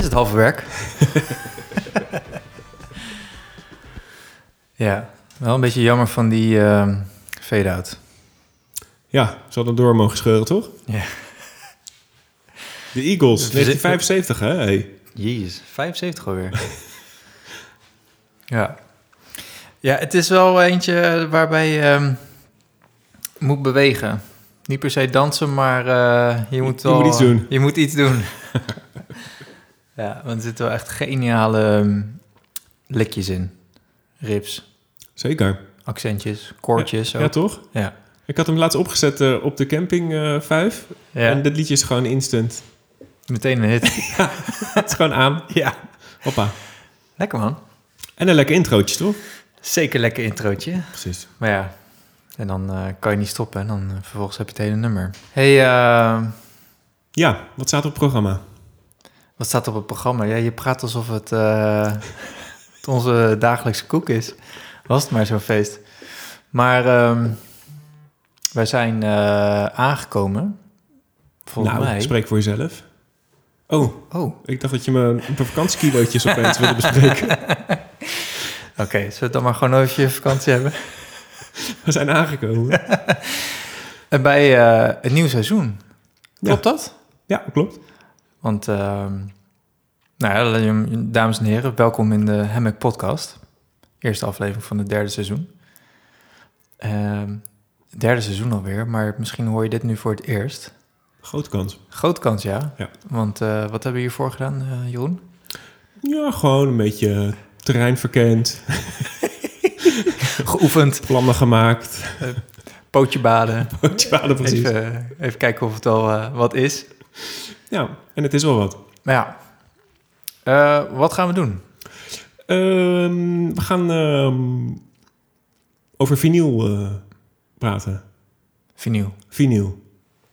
Is het halve werk? ja, wel een beetje jammer van die ehm fade-out. Ja, ze hadden door mogen scheuren, toch? Ja. De Eagles, 1975, hè? Hey. Jezus, 75 alweer. ja. Ja, het is wel eentje waarbij je ehm, moet bewegen. Niet per se dansen, maar eh, je moet je wel... moet iets doen. Je moet iets doen. ja, want er zitten wel echt geniale ehm, likjes in. Rips, Zeker. accentjes, koortjes. Ja, ook. toch? Ja. Ik had hem laatst opgezet eh, op de camping eh 5. Ja. En dit liedje is gewoon instant. Meteen een hit. Het is gewoon aan. ja. Hoppa. Lekker man. En een lekker introotje, toch? Zeker lekker introotje. Precies. Maar ja, en dan eh, kan je niet stoppen. En dan vervolgens heb je het hele nummer. hey, eh, Ja, wat staat op het programma? Wat staat op het programma? Ja, je praat alsof het, eh, het onze dagelijkse koek is. Was het maar zo'n feest. Maar ehm, wij zijn eh, aangekomen, volgens nou, mij, spreek voor jezelf. Oh, Oh, ik dacht dat je mijn, mijn vakantiekilootjes opeens wilde bespreken. oké. zullen we dan maar gewoon even vakantie hebben? We zijn aangekomen. En bij eh, het nieuwe seizoen. Klopt dat? Ja, klopt. Want, ehm, nou ja, dames en heren, welkom in de Hammock Podcast. Eerste aflevering van het derde seizoen. Ehm, derde seizoen alweer, maar misschien hoor je dit nu voor het eerst. Grote kans. Grote kans, ja. Ja. Want eh, wat hebben we hiervoor gedaan, eh, Jeroen? Ja, gewoon een beetje terrein verkend, Geoefend, plannen gemaakt. pootje baden. Ja, precies. Even, even kijken of het al eh, wat is. Ja, en het is wel wat. Maar ja, Eh, wat gaan we doen? Ehm, we gaan ehm, over vinyl eh, praten. Vinyl. Vinyl.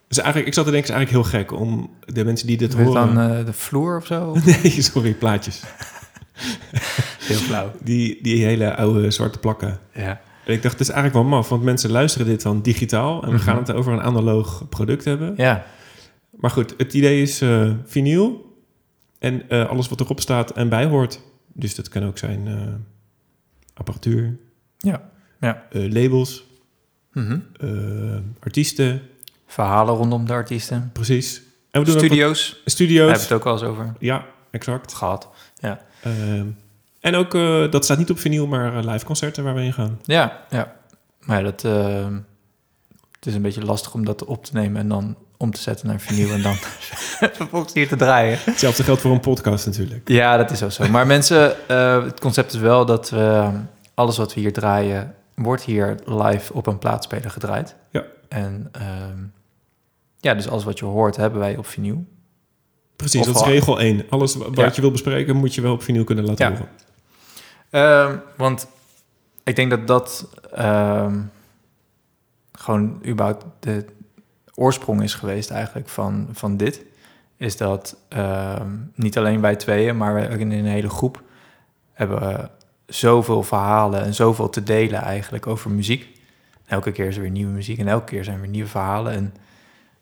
Dus eigenlijk, ik zat te denken, het is eigenlijk heel gek om de mensen die dit het horen... dan eh, de vloer of zo? Nee, sorry, plaatjes. Heel flauw. Die, die hele oude zwarte plakken. Ja. En ik dacht, het is eigenlijk wel maf, want mensen luisteren dit dan digitaal... en we Mhm. gaan het over een analoog product hebben. Ja, Maar goed, het idee is eh vinyl en eh, alles wat erop staat en bij hoort. Dus dat kan ook zijn eh, apparatuur, ja. ja. eh, labels, Mhm. eh, artiesten, Verhalen rondom de artiesten. precies. En we doen ook Studio's. wat- Daar studio's. hebben we het ook al eens over Ja, exact. gehad. Ehm, en ook, eh, dat staat niet op vinyl, maar eh, live concerten waar we heen gaan. Ja, ja. Maar ja, dat, eh, het is een beetje lastig om dat op te nemen en dan om te zetten naar vinyl en dan vervolgens hier te draaien. Hetzelfde geldt voor een podcast natuurlijk. Ja, dat is ook zo. Maar mensen, eh, het concept is wel dat we, alles wat we hier draaien, wordt hier live op een plaatspeler gedraaid. Ja. En ehm, ja, dus alles wat je hoort, hebben wij op vinyl. Precies, Of dat is regel 1. Alles wat Ja. je wil bespreken, moet je wel op vinyl kunnen laten Ja. horen. Ehm, want ik denk dat dat ehm, gewoon überhaupt de oorsprong is geweest eigenlijk van, van dit. Is dat ehm, niet alleen wij tweeën, maar ook in een hele groep hebben we zoveel verhalen en zoveel te delen eigenlijk over muziek. Elke keer is er weer nieuwe muziek en elke keer zijn er weer nieuwe verhalen. En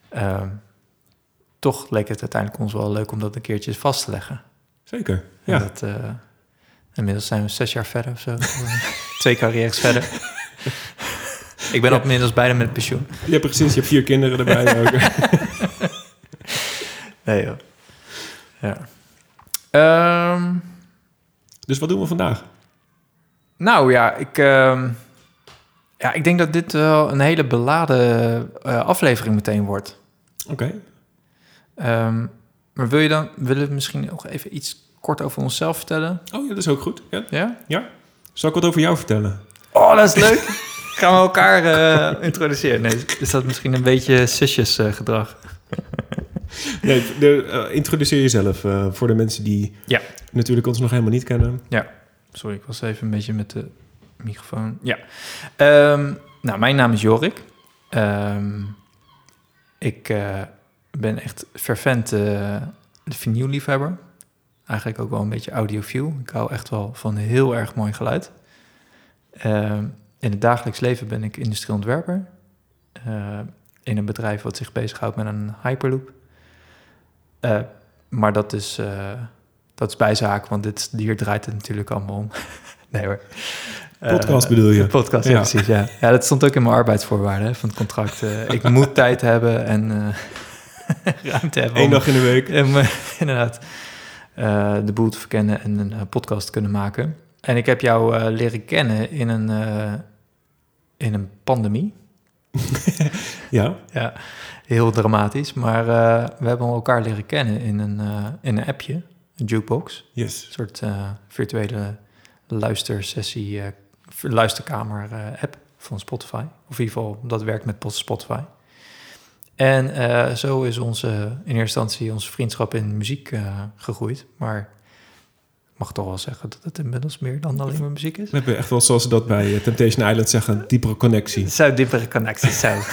ehm, toch leek het uiteindelijk ons wel leuk om dat een keertje vast te leggen. Zeker, En ja. Dat, eh, inmiddels zijn we zes jaar verder of zo. Twee carrières verder. Ik ben Ja. inmiddels bijna met pensioen. Ja, precies. Je hebt vier kinderen erbij ook. Nee joh. Ja. Ehm, Dus wat doen we vandaag? nou ja, ik, ehm, ja, ik denk dat dit wel een hele beladen eh, aflevering meteen wordt. Oké. Ehm, maar wil je dan, willen we misschien nog even iets kort over onszelf vertellen? Oh ja, dat is ook goed. Ja. Ja? Zal ik wat over jou vertellen? Oh, dat is leuk. Gaan we elkaar eh, introduceren? Nee, is dat misschien een beetje zusjesgedrag? Nee, de, eh, introduceer jezelf eh, voor de mensen die Ja. natuurlijk ons nog helemaal niet kennen. Sorry, ik was even een beetje met de microfoon. Ja. Ehm, nou, mijn naam is Jorik. Ehm, ik eh, ben echt fervent uh, vinylliefhebber. Eigenlijk ook wel een beetje audiofiel. Ik hou echt wel van heel erg mooi geluid. Ehm, in het dagelijks leven ben ik industrieel ontwerper. eh, in een bedrijf wat zich bezighoudt met een Hyperloop. Eh, maar dat is, eh, dat is bijzaak, want dit, hier draait het natuurlijk allemaal om. nee hoor. Podcast bedoel je? Podcast, ja. Ja. precies. Ja. ja, dat stond ook in mijn arbeidsvoorwaarden hè, van het contract. Ik moet tijd hebben en ruimte hebben. Eén dag in de week. eh, inderdaad de boel te verkennen en een podcast kunnen maken. En ik heb jou leren kennen in een, in een pandemie. Ja, Ja, heel dramatisch. Maar eh, we hebben elkaar leren kennen in een, eh, in een appje, een jukebox. yes. Een soort eh, virtuele luistersessie, luisterkamer app van Spotify. Of in ieder geval, dat werkt met Spotify. En zo is onze, in eerste instantie onze vriendschap in muziek gegroeid. Maar mag toch wel zeggen dat het inmiddels meer dan alleen maar muziek is. We hebben echt wel, zoals ze dat bij eh, Temptation Island zeggen, diepere connectie. Het zou diepere connecties zijn.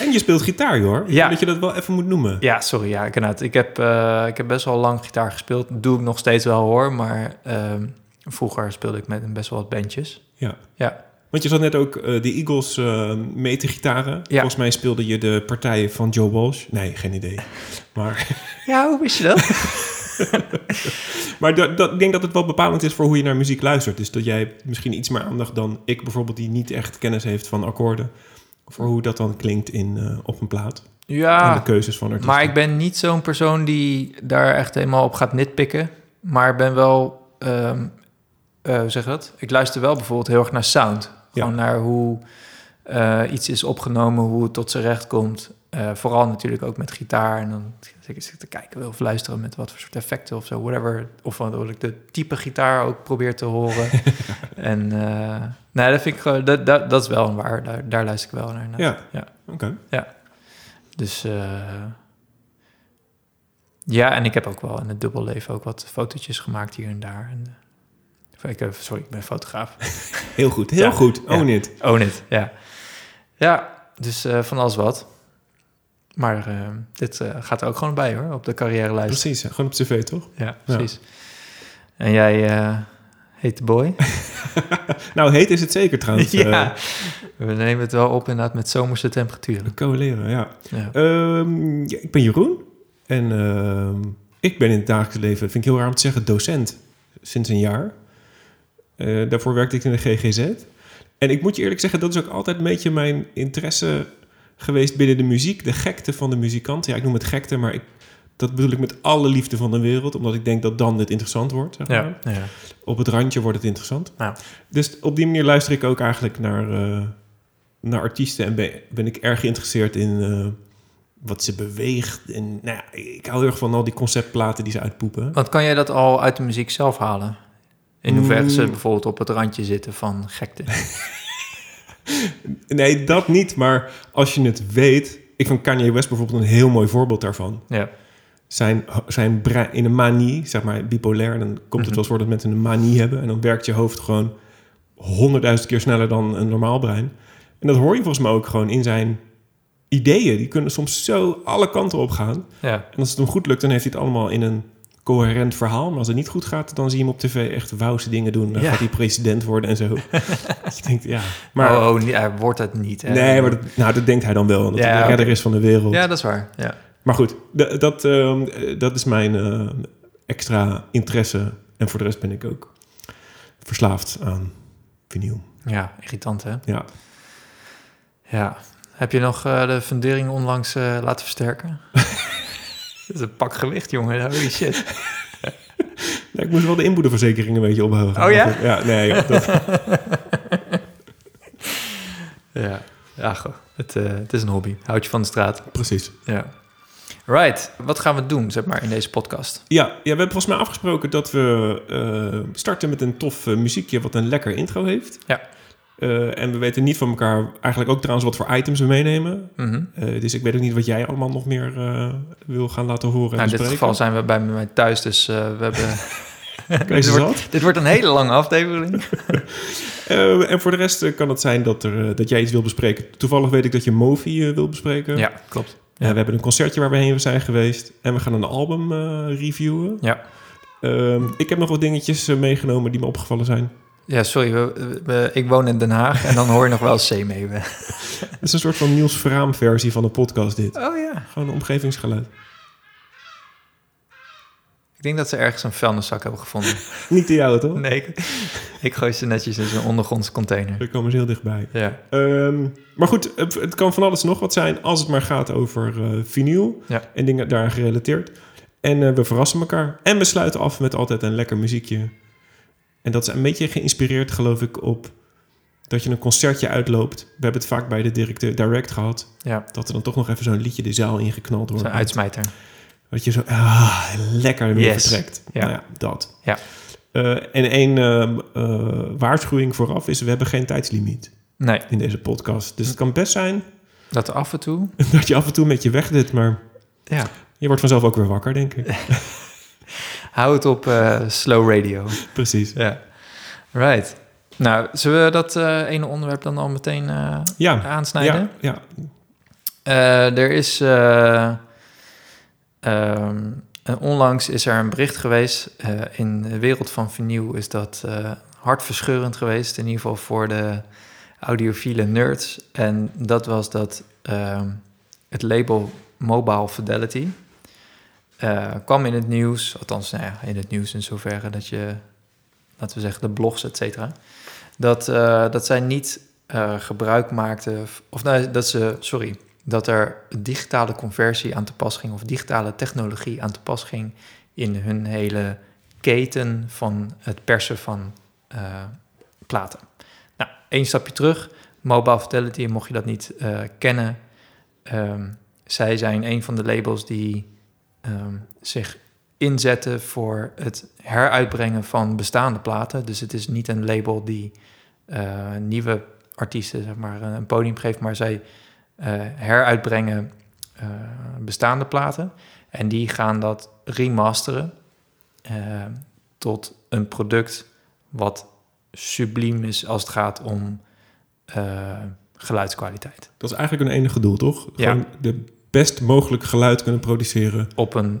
En je speelt gitaar, hoor. Ik Ja. denk Dat je dat wel even moet noemen. Ja, sorry. Ja, ik, inderdaad. ik, heb, eh, ik heb best wel lang gitaar gespeeld. Doe ik nog steeds wel hoor. Maar ehm, vroeger speelde ik met een best wel wat bandjes. Ja. Ja. Want je zat net ook eh, de Eagles eh, mee te gitaren. Volgens mij speelde je de partijen van Joe Walsh. Nee, geen idee. Maar, Ja, hoe wist je dat? maar dat, dat, ik denk dat het wel bepalend is voor hoe je naar muziek luistert. Dus dat jij misschien iets meer aandacht dan ik bijvoorbeeld... die niet echt kennis heeft van akkoorden... voor hoe dat dan klinkt in, eh, op een plaat. En de ja, keuzes van artiesten. maar ik ben niet zo'n persoon die daar echt helemaal op gaat nitpikken. Maar ik ben wel, ehm eh, hoe zeg je dat? Ik luister wel bijvoorbeeld heel erg naar sound. Ja. Gewoon naar hoe eh, iets is opgenomen, hoe het tot zijn recht komt. Vooral natuurlijk ook met gitaar. En dan ik zit te kijken of luisteren met wat voor soort effecten of zo, whatever. Of dat ik de type gitaar ook probeer te horen. en eh nee, dat vind ik gewoon, dat, dat, dat is wel een waar. Daar, daar luister ik wel naar. Ja, Ja. oké. Dus eh, ja, en ik heb ook wel in het dubbelleven ook wat fotootjes gemaakt hier en daar. En, eh, ik, sorry, ik ben fotograaf. Heel goed, heel Ja. goed. Ja. Own it. Oh, niet. Ja, ja dus van alles wat. Maar eh, dit eh, gaat er ook gewoon bij hoor, op de carrièrelijst. Precies, gewoon op tv, toch? Ja, precies. En jij eh, heet de boy? Nou, heet is het zeker trouwens. ja, we nemen het wel op inderdaad met zomerse temperaturen. Coaleren, ja. Ja. Ehm, ja, ik ben Jeroen. En ehm, ik ben in het dagelijks leven, vind ik heel raar om te zeggen, docent. Sinds een jaar. Daarvoor werkte ik in de GGZ. En ik moet je eerlijk zeggen, dat is ook altijd een beetje mijn interesse geweest binnen de muziek. De gekte van de muzikant. Ja, ik noem het gekte, maar ik, dat bedoel ik met alle liefde van de wereld. Omdat ik denk dat dan het interessant wordt. Zeg maar. Ja, ja. Op het randje wordt het interessant. Ja. Dus op die manier luister ik ook eigenlijk naar, eh, naar artiesten en ben, ben ik erg geïnteresseerd in eh, wat ze beweegt. En nou ja, ik hou heel erg van al die conceptplaten die ze uitpoepen. Want kan jij dat al uit de muziek zelf halen? In hoeverre ze Mm. bijvoorbeeld op het randje zitten van gekte? Nee, dat niet, maar als je het weet... Ik vind Kanye West bijvoorbeeld een heel mooi voorbeeld daarvan. ja. Zijn, zijn brein in een manie, zeg maar bipolair... dan komt het Mhm. wel eens voor dat mensen een manie hebben... en dan werkt je hoofd gewoon honderdduizend keer sneller dan een normaal brein. En dat hoor je volgens mij ook gewoon in zijn ideeën. Die kunnen soms zo alle kanten op gaan. ja. En als het hem goed lukt, dan heeft hij het allemaal in een coherent verhaal. Maar als het niet goed gaat, dan zie je hem op tv echt wauwse dingen doen. Dan Ja. gaat hij president worden en zo. Dat je denkt, ja. Maar, oh, oh, nee, hij wordt het niet. Hè? nee, maar dat, nou, dat denkt hij dan wel. Dat Ja, hij de redder is van de wereld. Ja, dat is waar. Ja. Maar goed, dat, ehm, eh, dat is mijn eh, extra interesse. En voor de rest ben ik ook verslaafd aan vinyl. ja, irritant hè? Ja. Ja. Heb je nog eh, de fundering onlangs eh, laten versterken? dat is een pak gewicht, jongen. Holy shit. Nee, ik moest wel de inboedelverzekering een beetje ophogen. Oh ja? Ja, nee, ja, dat, Ja, ja goh. Het, eh, het is een hobby. Houd je van de straat. precies. Ja. Right. Wat gaan we doen, zeg maar, in deze podcast? Ja, ja, we hebben volgens mij afgesproken dat we eh, starten met een tof eh, muziekje wat een lekker intro heeft. Ja. Eh, en we weten niet van elkaar eigenlijk ook trouwens wat voor items we meenemen. Mhm. Eh, dus ik weet ook niet wat jij allemaal nog meer eh, wil gaan laten horen en Nou, in dit geval zijn we bij mij thuis, dus we hebben... Dit, wordt, dit wordt een hele lange aflevering. En voor de rest kan het zijn dat, er, dat jij iets wil bespreken. Toevallig weet ik dat je Movi wil bespreken. Ja, klopt. We hebben een concertje waar we heen zijn geweest. En we gaan een album reviewen. Ja. Ehm, ik heb nog wat dingetjes meegenomen die me opgevallen zijn. Ja, sorry. We, we- ik woon in Den Haag en dan hoor je nog wel mee. Het is een soort van Niels versie van een podcast dit. Oh ja. Gewoon een omgevingsgeluid. Ik denk dat ze ergens een vuilniszak hebben gevonden. Niet de jouwe, toch? Nee, ik, ik gooi ze netjes in zo'n ondergrondse container. Daar komen ze heel dichtbij. Ja. Ehm, maar goed, het, kan van alles nog wat zijn als het maar gaat over eh vinyl Ja. en dingen daaraan gerelateerd. En eh, we verrassen elkaar. En we sluiten af met altijd een lekker muziekje. En dat is een beetje geïnspireerd, geloof ik, op dat je een concertje uitloopt. We hebben het vaak bij de directeur direct gehad. Ja, Dat er dan toch nog even zo'n liedje de zaal ingeknald wordt. zo'n uitsmijter. Dat je zo ah, lekker weer Yes. vertrekt. Ja. Nou ja, dat. Ja. Eh, en één eh, waarschuwing vooraf is... we hebben geen tijdslimiet Nee, in deze podcast. Dus het kan best zijn dat af en toe... dat je af en toe met je wegdit... maar Ja, je wordt vanzelf ook weer wakker, denk ik. hou het op eh, slow radio. Precies. Ja. Right. Nou, zullen we dat eh, ene onderwerp dan al meteen eh, Ja, aansnijden? ja, ja. Er is... eh, ehm, onlangs is er een bericht geweest. in de wereld van vinyl is dat hartverscheurend geweest. In ieder geval voor de audiofiele nerds. En dat was dat ehm, het label Mobile Fidelity eh, kwam in het nieuws. Althans, nou ja, in het nieuws in zoverre dat je, laten we zeggen, de blogs, et cetera. Dat, eh, dat zij niet eh, gebruik maakten, of nou, dat ze, sorry, dat er digitale conversie aan te pas ging, of digitale technologie aan te pas ging in hun hele keten van het persen van platen. Nou, één stapje terug. Mobile Fidelity, mocht je dat niet kennen, ehm, zij zijn een van de labels die ehm, zich inzetten voor het heruitbrengen van bestaande platen. Dus het is niet een label die eh, nieuwe artiesten zeg maar, een podium geeft, maar zij eh, heruitbrengen eh, bestaande platen. En die gaan dat remasteren tot een product wat subliem is als het gaat om geluidskwaliteit. Dat is eigenlijk hun enige doel, toch? Ja. De best mogelijk geluid kunnen produceren Op een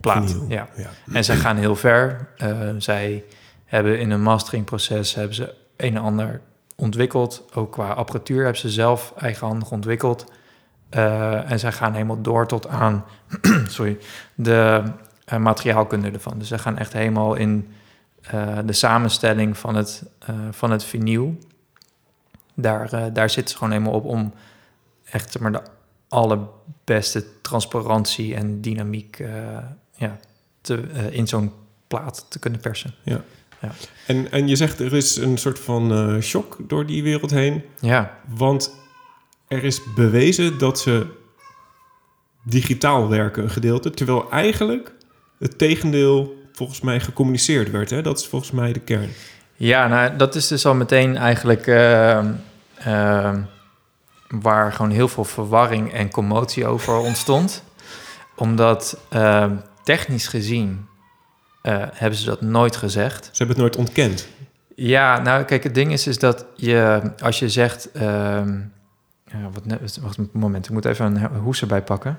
plaat. Ja. Ja. En zij gaan heel ver. Eh, zij hebben in een masteringproces hebben ze een en ander ontwikkeld. Ook qua apparatuur hebben ze zelf eigenhandig ontwikkeld. Eh, en zij gaan helemaal door tot aan sorry, de eh, materiaalkunde ervan. Dus ze gaan echt helemaal in de samenstelling van het, van het vinyl. Daar, daar zitten ze gewoon helemaal op om echt maar, de allerbeste transparantie en dynamiek eh, ja, te, eh, in zo'n plaat te kunnen persen. En, en je zegt er is een soort van eh, shock door die wereld heen. Ja, Want er is bewezen dat ze digitaal werken, een gedeelte. Terwijl eigenlijk het tegendeel volgens mij gecommuniceerd werd. Hè? Dat is volgens mij de kern. Ja, nou, dat is dus al meteen eigenlijk ehm, ehm, waar gewoon heel veel verwarring en commotie over ontstond. Omdat ehm, technisch gezien eh, hebben ze dat nooit gezegd. Ze hebben het nooit ontkend. Ja, nou kijk, het ding is, is dat je, als je zegt... ehm, ja, wat, wacht een moment, ik moet even een hoes erbij pakken.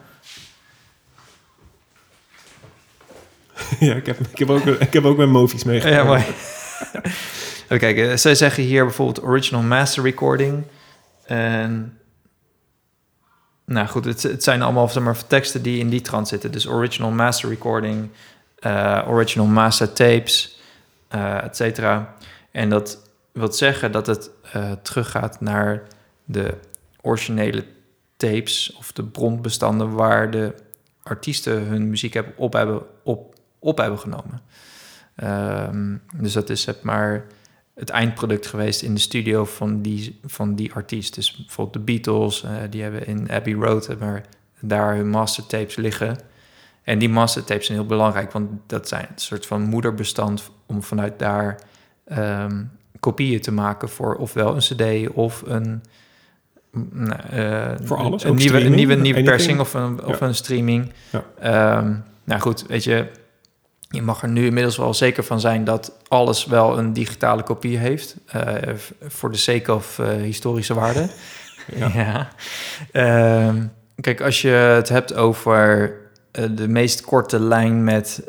ja, ik heb, ik, heb ook, ik heb ook mijn movies meegemaakt. Ja, mooi. Even kijken. Zij zeggen hier bijvoorbeeld original master recording. En... Nou goed, het, het zijn allemaal zeg maar, teksten die in die trant zitten. Dus original master recording, eh, original master tapes, eh et cetera. En dat wil zeggen dat het eh, teruggaat naar de originele tapes of de bronbestanden waar de artiesten hun muziek hebben, op, hebben, op, op hebben genomen. Ehm, dus dat is zeg maar het eindproduct geweest in de studio van die, van die artiest. Dus bijvoorbeeld de Beatles, eh, die hebben in Abbey Road hebben daar hun mastertapes liggen. En die mastertapes zijn heel belangrijk, want dat zijn een soort van moederbestand om vanuit daar ehm, kopieën te maken voor ofwel een cd of een... mm, eh, Voor alles, Een nieuwe, een nieuwe, nieuwe anything? persing of een, of Ja. een streaming. Ja. Ehm, nou goed, weet je, je mag er nu inmiddels wel zeker van zijn dat alles wel een digitale kopie heeft. eh, voor de sake of eh, historische waarde. Ja. ja. Ehm, kijk, als je het hebt over eh, de meest korte lijn met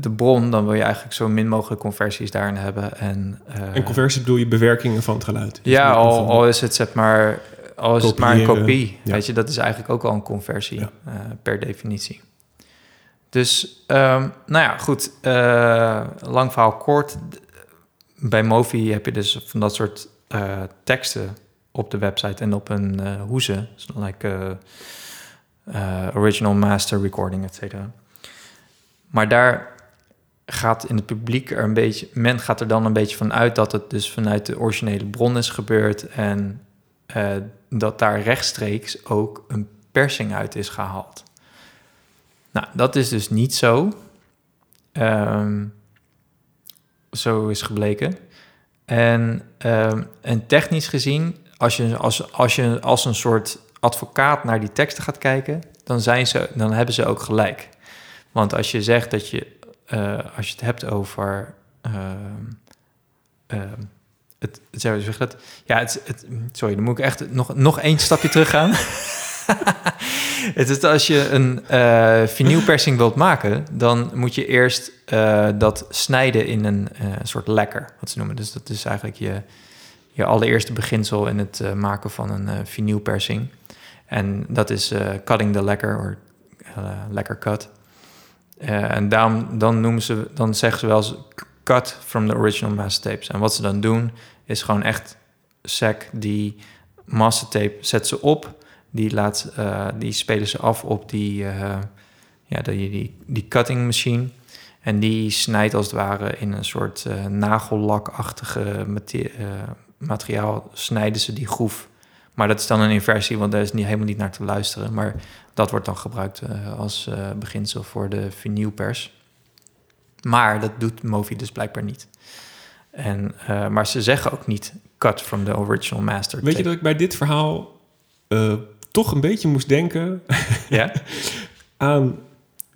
de bron, dan wil je eigenlijk zo min mogelijk conversies daarin hebben. En, En conversie bedoel je bewerkingen van het geluid. Dus ja, al, van- al is het zeg maar, al is het maar een Kopiëren, kopie. ja. Weet je, dat is eigenlijk ook al een conversie Ja. per definitie. Dus, ehm, nou ja, goed. eh, lang verhaal kort. Bij Movi heb je dus van dat soort eh, teksten op de website en op een eh hoeze. Dus original master recording, et cetera. Maar daar gaat in het publiek er een beetje... Men gaat er dan een beetje van uit dat het dus vanuit de originele bron is gebeurd... en dat daar rechtstreeks ook een persing uit is gehaald. Nou, dat is dus niet zo. Ehm, zo is gebleken. En, ehm, en technisch gezien, als je als, als je als een soort advocaat naar die teksten gaat kijken, dan, zijn ze, dan hebben ze ook gelijk. Want als je zegt dat je, eh, als je het hebt over. ehm, ehm, het, zeggen dat, ja, het, het, sorry, dan moet ik echt nog, nog één stapje terug gaan. het is als je een eh vinylpersing wilt maken, dan moet je eerst eh, dat snijden in een eh, soort lekker, wat ze noemen. Dus dat is eigenlijk je, je allereerste beginsel in het maken van een vinylpersing. En dat is cutting the lacquer, of lacquer cut. En daarom dan noemen ze, dan zeggen ze wel eens cut from the original master tapes. En wat ze dan doen, is gewoon echt SEC die master tape zet ze op. Die, laat, eh, die spelen ze af op die, eh, ja, die, die, die cutting machine. En die snijdt als het ware in een soort eh, nagellakachtige mate- materiaal, snijden ze die groef. Maar dat is dan een inversie, want daar is niet, helemaal niet naar te luisteren. Maar dat wordt dan gebruikt als beginsel voor de vinylpers. Maar dat doet Movi dus blijkbaar niet. En, maar ze zeggen ook niet cut from the original master. Weet je dat ik bij dit verhaal toch een beetje moest denken Ja? aan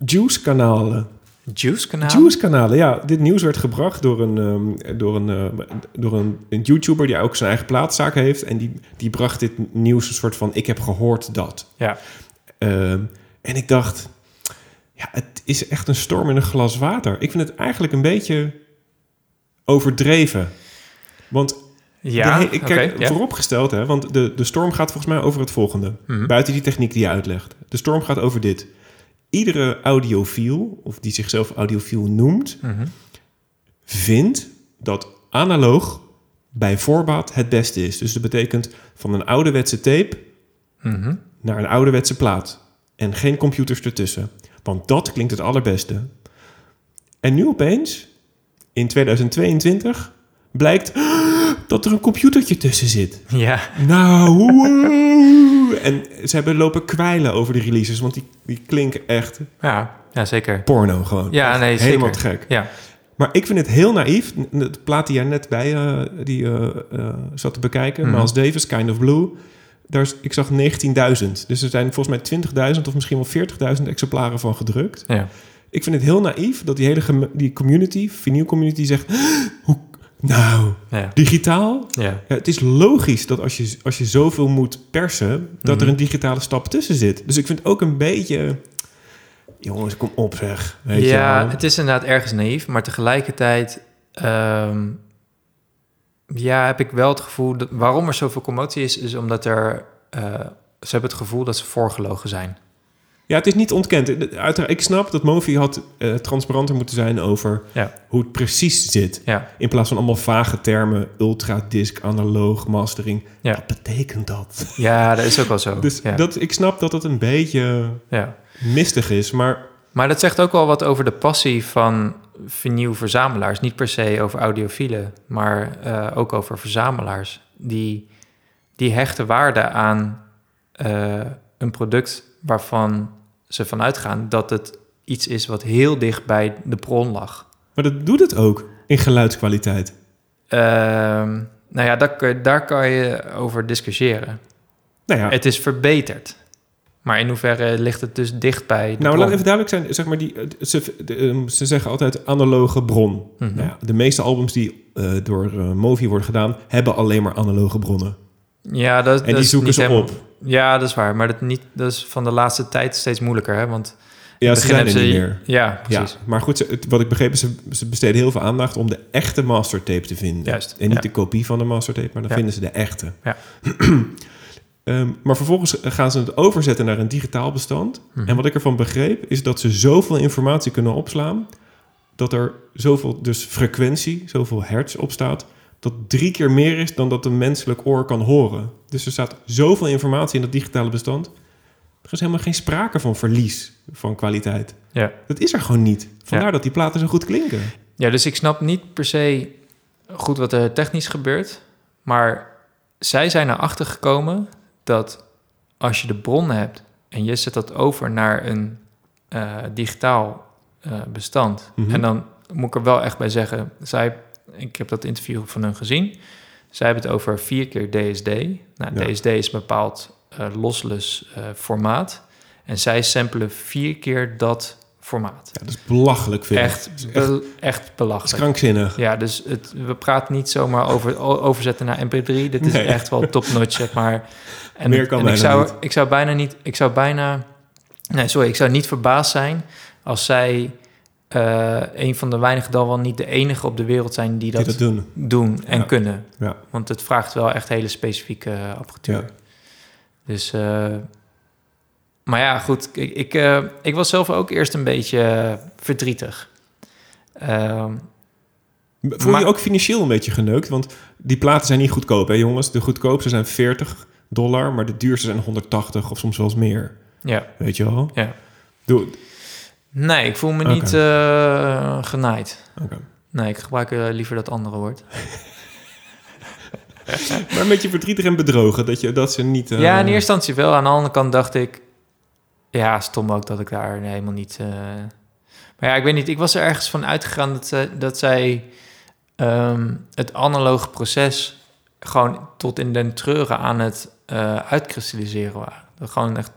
Juice-kanalen. Juice kanaal? Juice-kanalen, ja. Dit nieuws werd gebracht door, een, ehm, door, een, eh, door een, een YouTuber die ook zijn eigen plaatszaak heeft. En die, die bracht dit nieuws een soort van, ik heb gehoord dat. Ja. Ehm, en ik dacht, ja, het is echt een storm in een glas water. Ik vind het eigenlijk een beetje overdreven. Want Ja, de he- kijk, ja. vooropgesteld, hè, want de, de storm gaat volgens mij over het volgende. Mhm. Buiten die techniek die je uitlegt. De storm gaat over dit. Iedere audiofiel, of die zichzelf audiofiel noemt, Mhm. vindt dat analoog bij voorbaat het beste is. Dus dat betekent van een ouderwetse tape Mhm. naar een ouderwetse plaat. En geen computers ertussen. Want dat klinkt het allerbeste. En nu opeens, in 2022, blijkt dat er een computertje tussen zit. Ja, Nou. En ze hebben lopen kwijlen over de releases, want die, die klinken echt ja, ja, zeker. porno gewoon. Ja, Echt nee, Helemaal zeker. te gek. Ja, Maar ik vind het heel naïef. De plaat die jij net bij eh, die, eh, eh, zat te bekijken, Mhm. Miles Davis, Kind of Blue. Daar is, ik zag 19.000. Dus er zijn volgens mij 20.000 of misschien wel 40.000 exemplaren van gedrukt. ja. Ik vind het heel naïef dat die hele die community, vinyl community, zegt... Hoe, nou, ja. digitaal? ja. Ja, het is logisch dat als je, als je zoveel moet persen, dat er Mhm. een digitale stap tussen zit. Dus ik vind ook een beetje... Jongens, kom op zeg. Weet ja, het is inderdaad ergens naïef, maar tegelijkertijd ehm, ja, heb ik wel het gevoel dat waarom er zoveel commotie is, is omdat er eh, ze hebben het gevoel dat ze voorgelogen zijn. Ja, het is niet ontkend. Uiteraard, ik snap dat Movi had eh, transparanter moeten zijn over Ja. hoe het precies zit. Ja, In plaats van allemaal vage termen, ultradisc, analoog, mastering. Ja. Wat betekent dat? ja, dat is ook wel zo. Dus dat, ik snap dat het een beetje ja. mistig is, maar Maar dat zegt ook wel wat over de passie van verzamelaars. Niet per se over audiofielen, maar eh, ook over verzamelaars. Die, die hechten waarde aan eh, een product waarvan ze vanuit gaan dat het iets is wat heel dicht bij de bron lag. Maar dat doet het ook in geluidskwaliteit. Ehm, nou ja, daar, daar kan je over discussiëren. Nou ja, Het is verbeterd. Maar in hoeverre ligt het dus dicht bij de nou bron? laat even duidelijk zijn. Zeg maar die, eh, ze, de, ehm, ze zeggen altijd analoge bron. Mhm. Nou ja, de meeste albums die eh, door eh, Movi worden gedaan, hebben alleen maar analoge bronnen. Ja, dat, En dat die is zoeken niet ze helemaal- op. Ja, dat is waar. Maar dat, niet, dat is van de laatste tijd steeds moeilijker, hè? Want Ja, ze zijn er niet hebben meer. Ja, precies. Ja, maar goed, ze, wat ik begreep is, ze, ze besteden heel veel aandacht om de echte mastertape te vinden. Juist, En niet ja. de kopie van de mastertape, maar dan vinden ze de echte. Ja. Ehm, maar vervolgens gaan ze het overzetten naar een digitaal bestand. Mhm. En wat ik ervan begreep, is dat ze zoveel informatie kunnen opslaan... dat er zoveel, dus frequentie, zoveel hertz op staat... dat drie keer meer is dan dat een menselijk oor kan horen. Dus er staat zoveel informatie in dat digitale bestand... er is helemaal geen sprake van verlies van kwaliteit. Ja. Dat is er gewoon niet. Vandaar Ja. dat die platen zo goed klinken. ja, dus ik snap niet per se goed wat er technisch gebeurt. Maar zij zijn erachter gekomen dat als je de bron hebt... en je zet dat over naar een eh, digitaal eh, bestand... Mhm. en dan moet ik er wel echt bij zeggen... Zij, ik heb dat interview van hun gezien... Zij hebben het over vier keer DSD. Nou, Ja. DSD is een bepaald eh lossless eh, formaat. En zij samplen vier keer dat formaat. Ja, dat is belachelijk veel. Echt, echt, be- echt dat is belachelijk. krankzinnig. Ja, dus het, we praten niet zomaar over overzetten naar MP3. Dit is Nee. echt wel top-notch, zeg maar. En, Meer kan en ik zou, niet. ik zou bijna niet... Ik zou bijna... Nee, sorry, ik zou niet verbaasd zijn als zij eh, een van de weinigen, dan wel niet de enige op de wereld zijn die Die dat, doen. doen en Ja. kunnen. Ja. Want het vraagt wel echt hele specifieke eh, apparatuur. Ja. Dus, eh, maar ja, goed. Ik, ik, ik was zelf ook eerst een beetje verdrietig. Ehm, Voel Maar- je ook financieel een beetje geneukt? Want die platen zijn niet goedkoop, hè jongens? De goedkoopste zijn 40 dollar, maar de duurste zijn 180 of soms wel eens meer. ja, Weet je wel? ja. Doe, Nee, ik voel me niet eh, genaaid. Oké. Nee, ik gebruik eh, liever dat andere woord. Maar een beetje verdrietig en bedrogen, dat, je, dat ze niet... eh, Ja, in eerste instantie wel. Aan de andere kant dacht ik... Ja, stom ook dat ik daar helemaal niet... eh, Maar ja, ik weet niet. Ik was er ergens van uitgegaan dat, zij- dat zij ehm, het analoge proces... gewoon tot in den treuren aan het eh, uitkristalliseren waren. Dat gewoon echt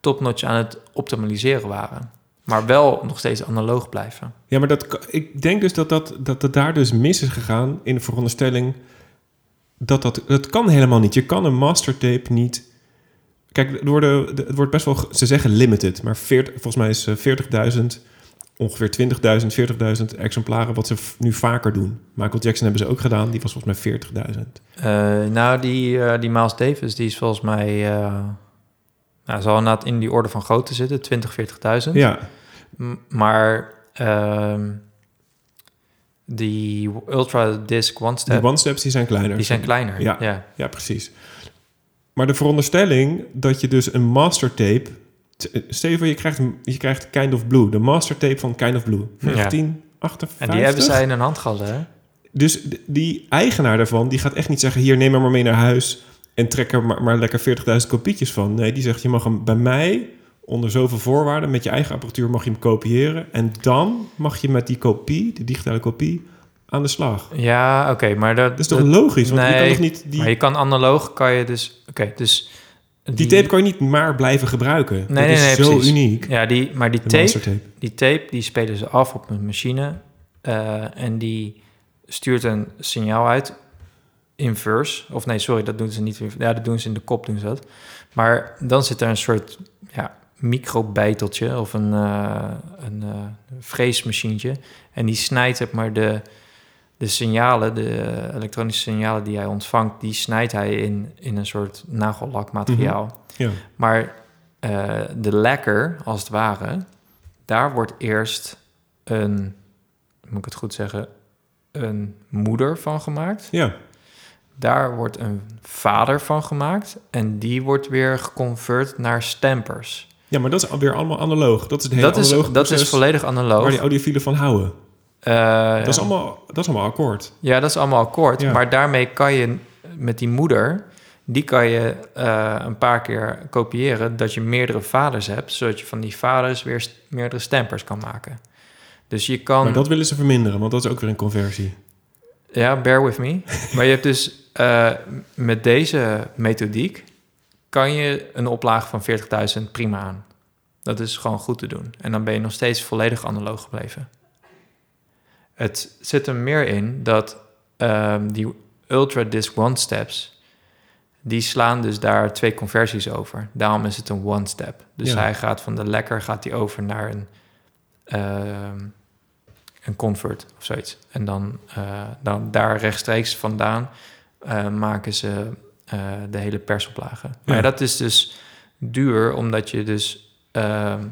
topnotch aan het optimaliseren waren. Maar wel nog steeds analoog blijven. Ja, maar dat, ik denk dus dat, dat, dat het daar dus mis is gegaan in de veronderstelling dat dat, dat kan helemaal niet. Je kan een mastertape niet... Kijk, worden, het wordt best wel, ze zeggen limited, maar 40, volgens mij is eh, 40.000, ongeveer 20.000, 40.000 exemplaren wat ze nu vaker doen. Michael Jackson hebben ze ook gedaan, die was volgens mij 40.000. Eh, nou, die, eh, die Miles Davis, die is volgens mij... eh nou, zal inderdaad in die orde van grootte zitten, 20, 40.000. Ja, Maar ehm, die Ultra Disc One Step, one-steps die zijn kleiner. die zijn kleiner. Ja. Ja. Ja, precies. Maar de veronderstelling dat je dus een mastertape... t- Stel je voor, je krijgt, je krijgt Kind of Blue. De mastertape van Kind of Blue. Ja. 1958. En die hebben zij in een hand gehad, hè? Dus die eigenaar daarvan, die gaat echt niet zeggen... hier, neem hem maar mee naar huis... en trek er maar, maar lekker 40.000 kopietjes van. Nee, die zegt, je mag hem bij mij... onder zoveel voorwaarden, met je eigen apparatuur... mag je hem kopiëren. En dan mag je met die kopie, de digitale kopie... aan de slag. Ja, oké, maar dat, Dat is toch dat- logisch? Want je kan nee, toch niet... Die, Maar je kan analoog, kan je dus... Oké, dus... die tape kan je niet maar blijven gebruiken. Nee, dat nee, is nee, zo precies. uniek. Ja, die, maar die tape, die tape, die spelen ze af op een machine. eh, en die stuurt een signaal uit. Inverse. Of nee, sorry, dat doen ze niet. Ja, dat doen ze in de kop, doen ze dat. Maar dan zit er een soort microbijteltje of een, eh een eh freesmachientje. En die snijdt zeg maar de, de signalen, de elektronische signalen die hij ontvangt, die snijdt hij in, in een soort nagellakmateriaal. Ja. Maar eh, de lekker, als het ware, daar wordt eerst een, moet ik het goed zeggen, een moeder van gemaakt. ja. Daar wordt een vader van gemaakt. En die wordt weer geconvert naar stampers. Ja, maar dat is alweer allemaal analoog. Dat is het hele Dat is, dat is volledig analoog. waar die audiofielen van houden. Eh, Dat, is allemaal, dat is allemaal akkoord. Ja, dat is allemaal akkoord. Ja. Maar daarmee kan je met die moeder, die kan je eh, een paar keer kopiëren, dat je meerdere vaders hebt, zodat je van die vaders weer st- meerdere stampers kan maken. Dus je kan, Maar dat willen ze verminderen, want dat is ook weer een conversie. ja, bear with me. maar je hebt dus eh, met deze methodiek kan je een oplage van 40.000 prima aan. Dat is gewoon goed te doen. En dan ben je nog steeds volledig analoog gebleven. Het zit er meer in dat ehm, die Ultra Disc One Steps, die slaan dus daar twee conversies over. Daarom is het een one step. Dus Ja. hij gaat van de lekker gaat hij over naar een, ehm, een convert of zoiets. En dan, eh, dan daar rechtstreeks vandaan eh, maken ze eh, de hele persoplage. Maar Ja. dat is dus duur, omdat je dus... ehm,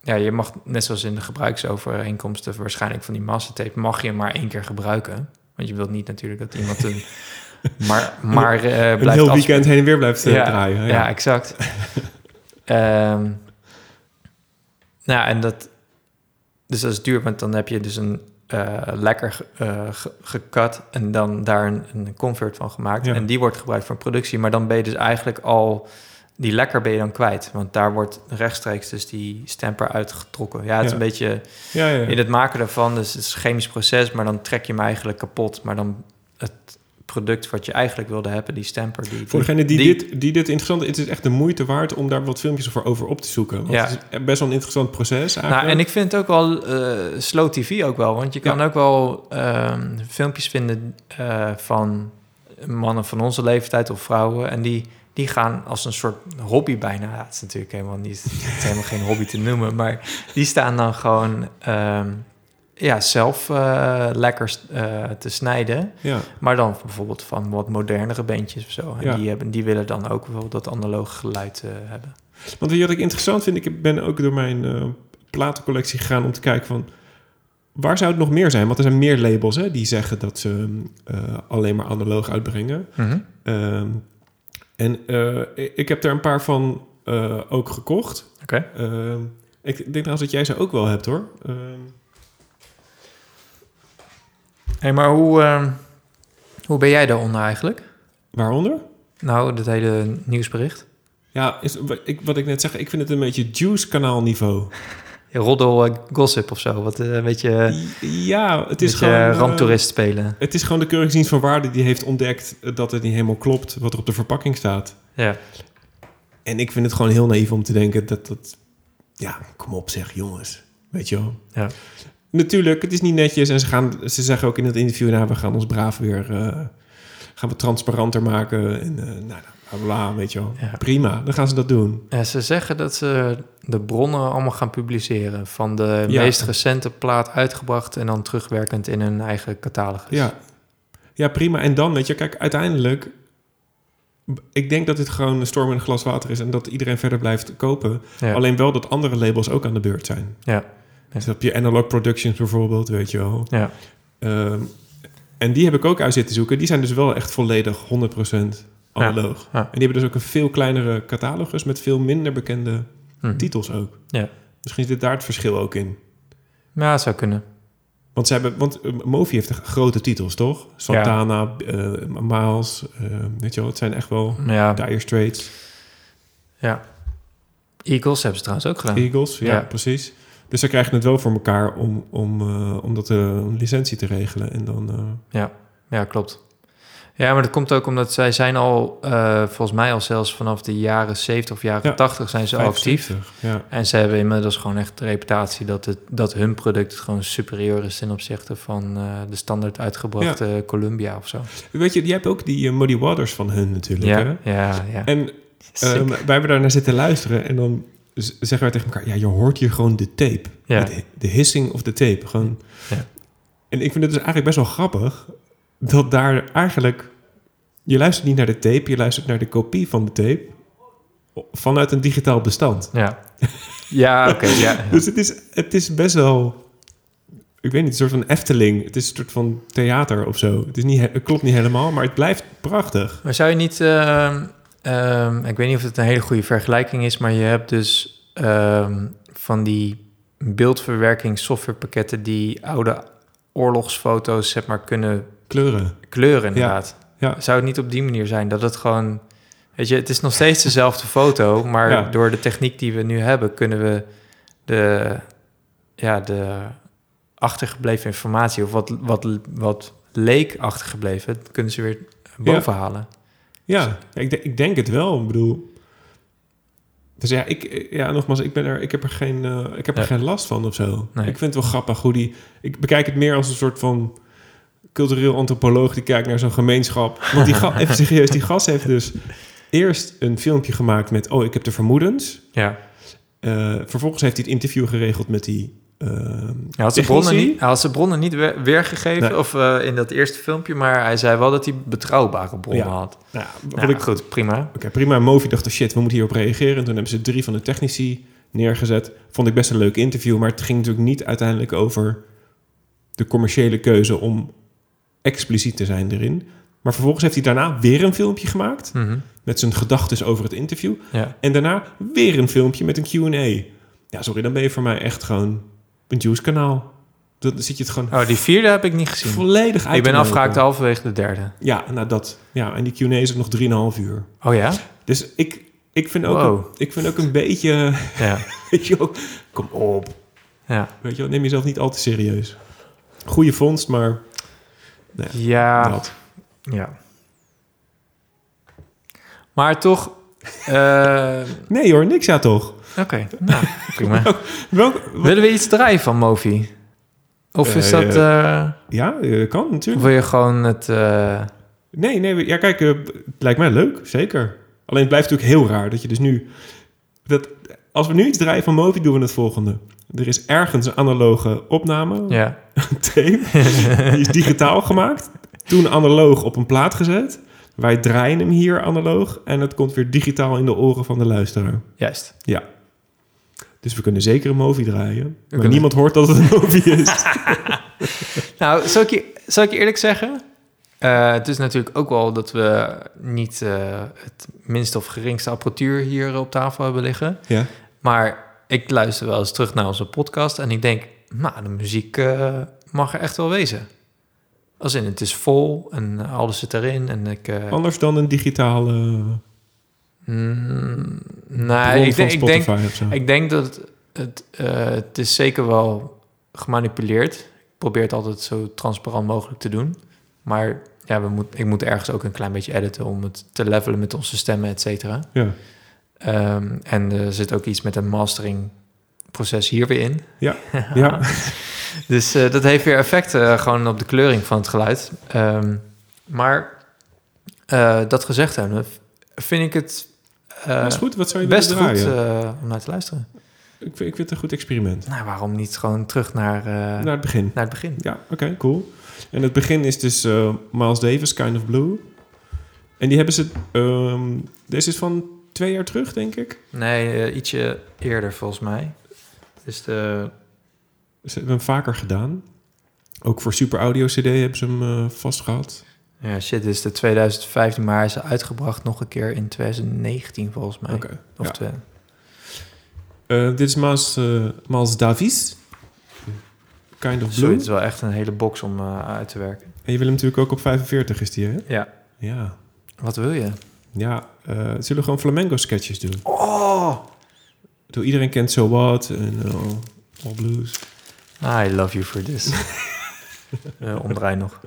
ja, je mag, net zoals in de gebruiksovereenkomsten waarschijnlijk van die mastertape, mag je maar één keer gebruiken. Want je wilt niet natuurlijk dat iemand een... Maar, maar eh blijft een heel weekend heen en weer blijft eh, ja, draaien. Ja, exact. Ehm, nou, en dat... Dus dat is duur, want dan heb je dus een eh, lekker ge- gekat en dan daar een, een convert van gemaakt. Ja. En die wordt gebruikt voor productie, maar dan ben je dus eigenlijk al... Die lekker ben je dan kwijt, want daar wordt rechtstreeks dus die stamper uitgetrokken. Ja, het is Ja. een beetje ja, ja. in het maken daarvan, dus het is een chemisch proces, maar dan trek je hem eigenlijk kapot. Maar dan het product wat je eigenlijk wilde hebben, die stamper, die, Voor degene die, die- dit, die dit interessant het is echt de moeite waard om daar wat filmpjes voor over op te zoeken. Want Ja. het is best wel een interessant proces eigenlijk. Nou, en ik vind het ook wel eh, slow TV ook wel. Want je kan Ja. ook wel ehm, filmpjes vinden eh, van mannen van onze leeftijd of vrouwen. En die, die gaan als een soort hobby bijna. Ja, het is natuurlijk helemaal niet, het is helemaal geen hobby te noemen, maar die staan dan gewoon ehm, ja, zelf eh, lekker eh, te snijden. Ja, Maar dan bijvoorbeeld van wat modernere beentjes of zo. En Ja. die, hebben, die willen dan ook bijvoorbeeld dat analoge geluid eh, hebben. want wat ik interessant vind? Ik ben ook door mijn platencollectie gegaan om te kijken van... Waar zou het nog meer zijn? Want er zijn meer labels hè, die zeggen dat ze alleen maar analoog uitbrengen. Ehm, en ik- ik heb er een paar van ook gekocht. Oké. Ehm, ik denk trouwens dat jij ze ook wel hebt hoor. Ehm, Hey, maar hoe, ehm, hoe ben jij daaronder eigenlijk? waaronder? Nou, dat hele nieuwsbericht. Ja, is, wat, ik, wat ik net zeg, ik vind het een beetje juice-kanaal niveau. Roddel eh, gossip of zo. Wat eh, een beetje, Ja, het is gewoon... eh, ramptoerist spelen. het is gewoon de keuringsdienst van waarde die heeft ontdekt dat het niet helemaal klopt wat er op de verpakking staat. Ja. En ik vind het gewoon heel naïef om te denken dat dat... Ja, kom op zeg, jongens. Weet je wel? Ja. Natuurlijk, het is niet netjes. En ze, gaan, ze zeggen ook in het interview... Nou, we gaan ons braaf weer... eh, gaan we transparanter maken. En eh nou, bla, bla, weet je wel. Ja. Prima, dan gaan ze dat doen. Ja, ze zeggen dat ze de bronnen allemaal gaan publiceren. Van de Ja. meest recente plaat uitgebracht en dan terugwerkend in hun eigen catalogus. Ja. ja, prima. En dan, weet je, kijk, uiteindelijk... Ik denk dat dit gewoon een storm in een glas water is... en dat iedereen verder blijft kopen. Ja. Alleen wel dat andere labels ook aan de beurt zijn. Ja. Dus heb je Analog Productions bijvoorbeeld, weet je wel. Ja. Ehm, en die heb ik ook uit zitten zoeken. Die zijn dus wel echt volledig 100% analoog. Ja. En die hebben dus ook een veel kleinere catalogus... met veel minder bekende Hm. titels ook. Ja. Misschien zit daar het verschil ook in. Ja, het zou kunnen. Want ze hebben, want uh, Movi heeft grote titels, toch? Santana, eh, Miles, eh, weet je wel, het zijn echt wel Ja. Dire Straits, ja. Eagles hebben ze trouwens ook gedaan. Eagles, ja, Ja. precies. Dus ze krijgen het wel voor elkaar om, om, eh, om dat eh, een licentie te regelen. En dan, eh, Ja, ja, klopt. Ja, maar dat komt ook omdat zij zijn al, eh, volgens mij al zelfs vanaf de jaren 70 of jaren Ja, 80 zijn ze actief. 75, Ja, En ze hebben inmiddels gewoon echt de reputatie dat, het, dat hun product gewoon superieur is ten opzichte van eh, de standaard uitgebrachte Columbia of zo. Weet je, je hebt ook die eh, Muddy Waters van hun natuurlijk. Hè? Ja, ja, ja. En ehm, wij hebben daar naar zitten luisteren en dan zeggen wij tegen elkaar... ja, je hoort hier gewoon de tape. Ja. De, de hissing of the tape. Gewoon. Ja. En ik vind het dus eigenlijk best wel grappig... dat daar eigenlijk... je luistert niet naar de tape, je luistert naar de kopie van de tape... vanuit een digitaal bestand. ja. Ja, oké, ja. Dus het is, het is best wel... Ik weet niet, een soort van Efteling. Het is een soort van theater of zo. Het, is niet, he- het klopt niet helemaal, maar het blijft prachtig. Maar zou je niet... ehm, ehm, ik weet niet of het een hele goede vergelijking is, maar je hebt dus ehm, van die beeldverwerking softwarepakketten die oude oorlogsfoto's zeg maar kunnen Kleuren. kleuren inderdaad. Ja. Zou het niet op die manier zijn dat het gewoon... Weet je, het is nog steeds dezelfde foto, maar Ja. door de techniek die we nu hebben kunnen we de, ja, de achtergebleven informatie of wat, wat, wat leek achtergebleven, kunnen ze weer bovenhalen. Ja, ik, de- ik denk het wel. Ik bedoel... Dus ja, ik, ja, nogmaals, ik, ben er, ik heb er geen, eh, ik heb er Ja. geen last van of zo. Nee. Ik vind het wel grappig hoe die... Ik bekijk het meer als een soort van cultureel antropoloog die kijkt naar zo'n gemeenschap. Want die ga, even serieus, die gast heeft dus eerst een filmpje gemaakt met... Oh, ik heb de vermoedens. Ja. Eh, vervolgens heeft hij het interview geregeld met die... Hij had zijn bronnen niet, hij had zijn bronnen niet we- weergegeven Nee. of eh, in dat eerste filmpje, maar hij zei wel dat hij betrouwbare bronnen Ja. had. Wat Nou, ik, goed, prima. Oké, prima. Movi dacht, oh shit, we moeten hierop reageren. En toen hebben ze drie van de technici neergezet. Vond ik best een leuk interview, maar het ging natuurlijk niet uiteindelijk over de commerciële keuze om expliciet te zijn erin. Maar vervolgens heeft hij daarna weer een filmpje gemaakt Mhm. met zijn gedachten over het interview. Ja. En daarna weer een filmpje met een Q&A. Ja, sorry, dan ben je voor mij echt gewoon een juice kanaal. Dan zit je het gewoon Oh, die vierde heb ik niet gezien. volledig uit Ik ben afgehaakt halverwege de derde. Ja, nou dat. Ja, en die Q&A is ook nog 3,5 uur. Oh ja? Dus ik, ik, vind ook Wow. een, ik vind ook een beetje... Ja. Weet je wel, kom op. Ja. Weet je wel, neem jezelf niet al te serieus. Goede vondst, maar... Nee, Ja. dat. ja. Maar toch... eh, nee hoor, niks ja toch? Oké, nou, prima. Welk, Willen we iets draaien van Movi? Of is Eh, dat... eh, ja, eh, kan natuurlijk. wil je gewoon het... eh, Nee, nee, ja kijk, eh, het lijkt mij leuk, zeker. Alleen het blijft natuurlijk heel raar dat je dus nu... Dat, als we nu iets draaien van Movi, doen we het volgende. Er is ergens een analoge opname, Ja. een tape. Die is digitaal gemaakt. Toen analoog op een plaat gezet. Wij draaien hem hier analoog. En het komt weer digitaal in de oren van de luisteraar. Juist. Ja. Dus we kunnen zeker een Movi draaien. Maar niemand hoort dat het een Movi is. Nou, zal ik je, zal ik je eerlijk zeggen? Eh, het is natuurlijk ook wel dat we niet eh, het minste of geringste apparatuur hier op tafel hebben liggen. ja. Maar ik luister wel eens terug naar onze podcast en ik denk, nou, de muziek eh, mag er echt wel wezen. Als in, het is vol en alles zit erin en ik... Anders dan een digitale mm, nee, ik, van denk- ik, denk, ik denk dat het, het, eh, het is zeker wel gemanipuleerd. Ik probeer het altijd zo transparant mogelijk te doen. Maar ja, we moet, ik moet ergens ook een klein beetje editen om het te levelen met onze stemmen, et cetera. Ja. Ehm, en er zit ook iets met een mastering proces hier weer in. Ja. ja. Dus eh, dat heeft weer effect eh, gewoon op de kleuring van het geluid. Ehm, maar dat gezegd hebben, vind ik het dat is goed. Wat zou je best goed eh, om naar te luisteren. Ik, vind, ik vind het een goed experiment. Nou, waarom niet gewoon terug naar, eh, Naar het begin. naar het begin? Ja, oké, cool. En het begin is dus eh, Miles Davis, Kind of Blue. En die hebben ze... ehm, deze is van twee jaar terug, denk ik. Nee, eh, ietsje eerder volgens mij. Dus de... Ze hebben hem vaker gedaan. Ook voor Super Audio CD hebben ze hem eh, vast gehad. Ja, shit, dit is de 2015, maar hij is uitgebracht nog een keer in 2019 volgens mij. Oké. Of ja. twee- Eh, dit is Miles, eh, Miles Davis. Kind of Zo, Blue. het is wel echt een hele box om eh, uit te werken. En je wil hem natuurlijk ook op 45, is die, hè? Ja. Ja. Wat wil je? Ja, zullen we gewoon flamenco sketches doen? Oh! Door iedereen kent So What en All Blues. I love you for this. Omdraai nog.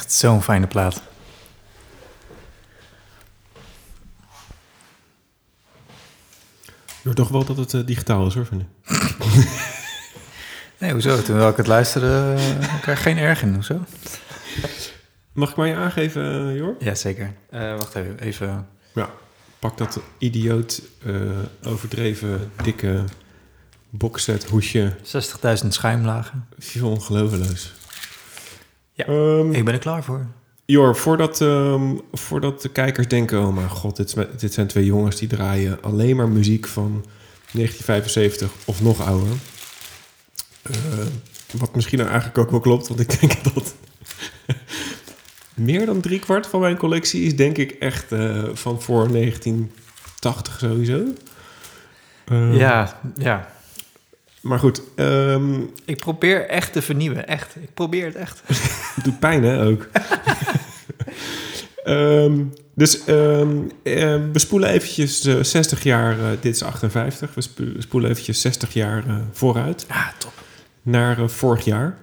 Echt zo'n fijne plaat. Je hoort toch wel dat het eh, digitaal is hoor, vind ik. Nee, hoezo? Terwijl ik het luisterde, uh, krijg ik geen erg in. Hoezo? Mag ik maar je aangeven, uh, Jor? Ja, zeker. Uh, wacht even. even. Ja, pak dat idioot, overdreven, dikke boxset hoesje. 60.000 schuimlagen. Ongelooflijk. Ja, um, ik ben er klaar voor. Jor, voordat, um, voordat de kijkers denken... oh mijn god, dit, dit zijn twee jongens die draaien alleen maar muziek van 1975 of nog ouder. Uh, wat misschien nou eigenlijk ook wel klopt, want ik denk dat meer dan driekwart van mijn collectie is denk ik echt uh, van voor 1980 sowieso. Uh, ja, ja. Maar goed. Um, ik probeer echt te vernieuwen, echt. Ik probeer het echt. doet pijn, hè, ook. um, dus um, uh, we spoelen eventjes uh, 60 jaar, uh, dit is 58, we spoelen eventjes 60 jaar uh, vooruit. Ah, top. Naar vorig jaar.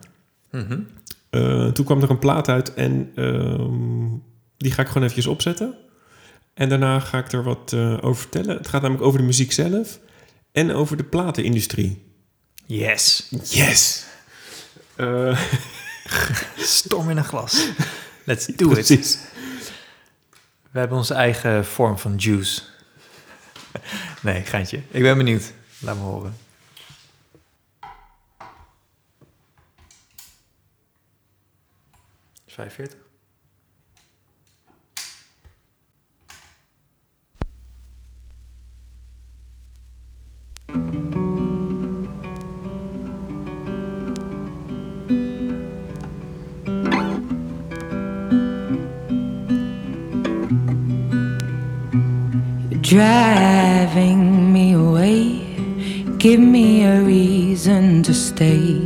Mm -hmm. toen kwam er een plaat uit en die ga ik gewoon eventjes opzetten. En daarna ga ik er wat over vertellen. Het gaat namelijk over de muziek zelf en over de platenindustrie. Yes. Yes. Storm in een glas. Let's do Precies. it. We hebben onze eigen vorm van juice. nee, geintje. Ik ben benieuwd. Laat me horen. Driving me away. Give me a reason to stay.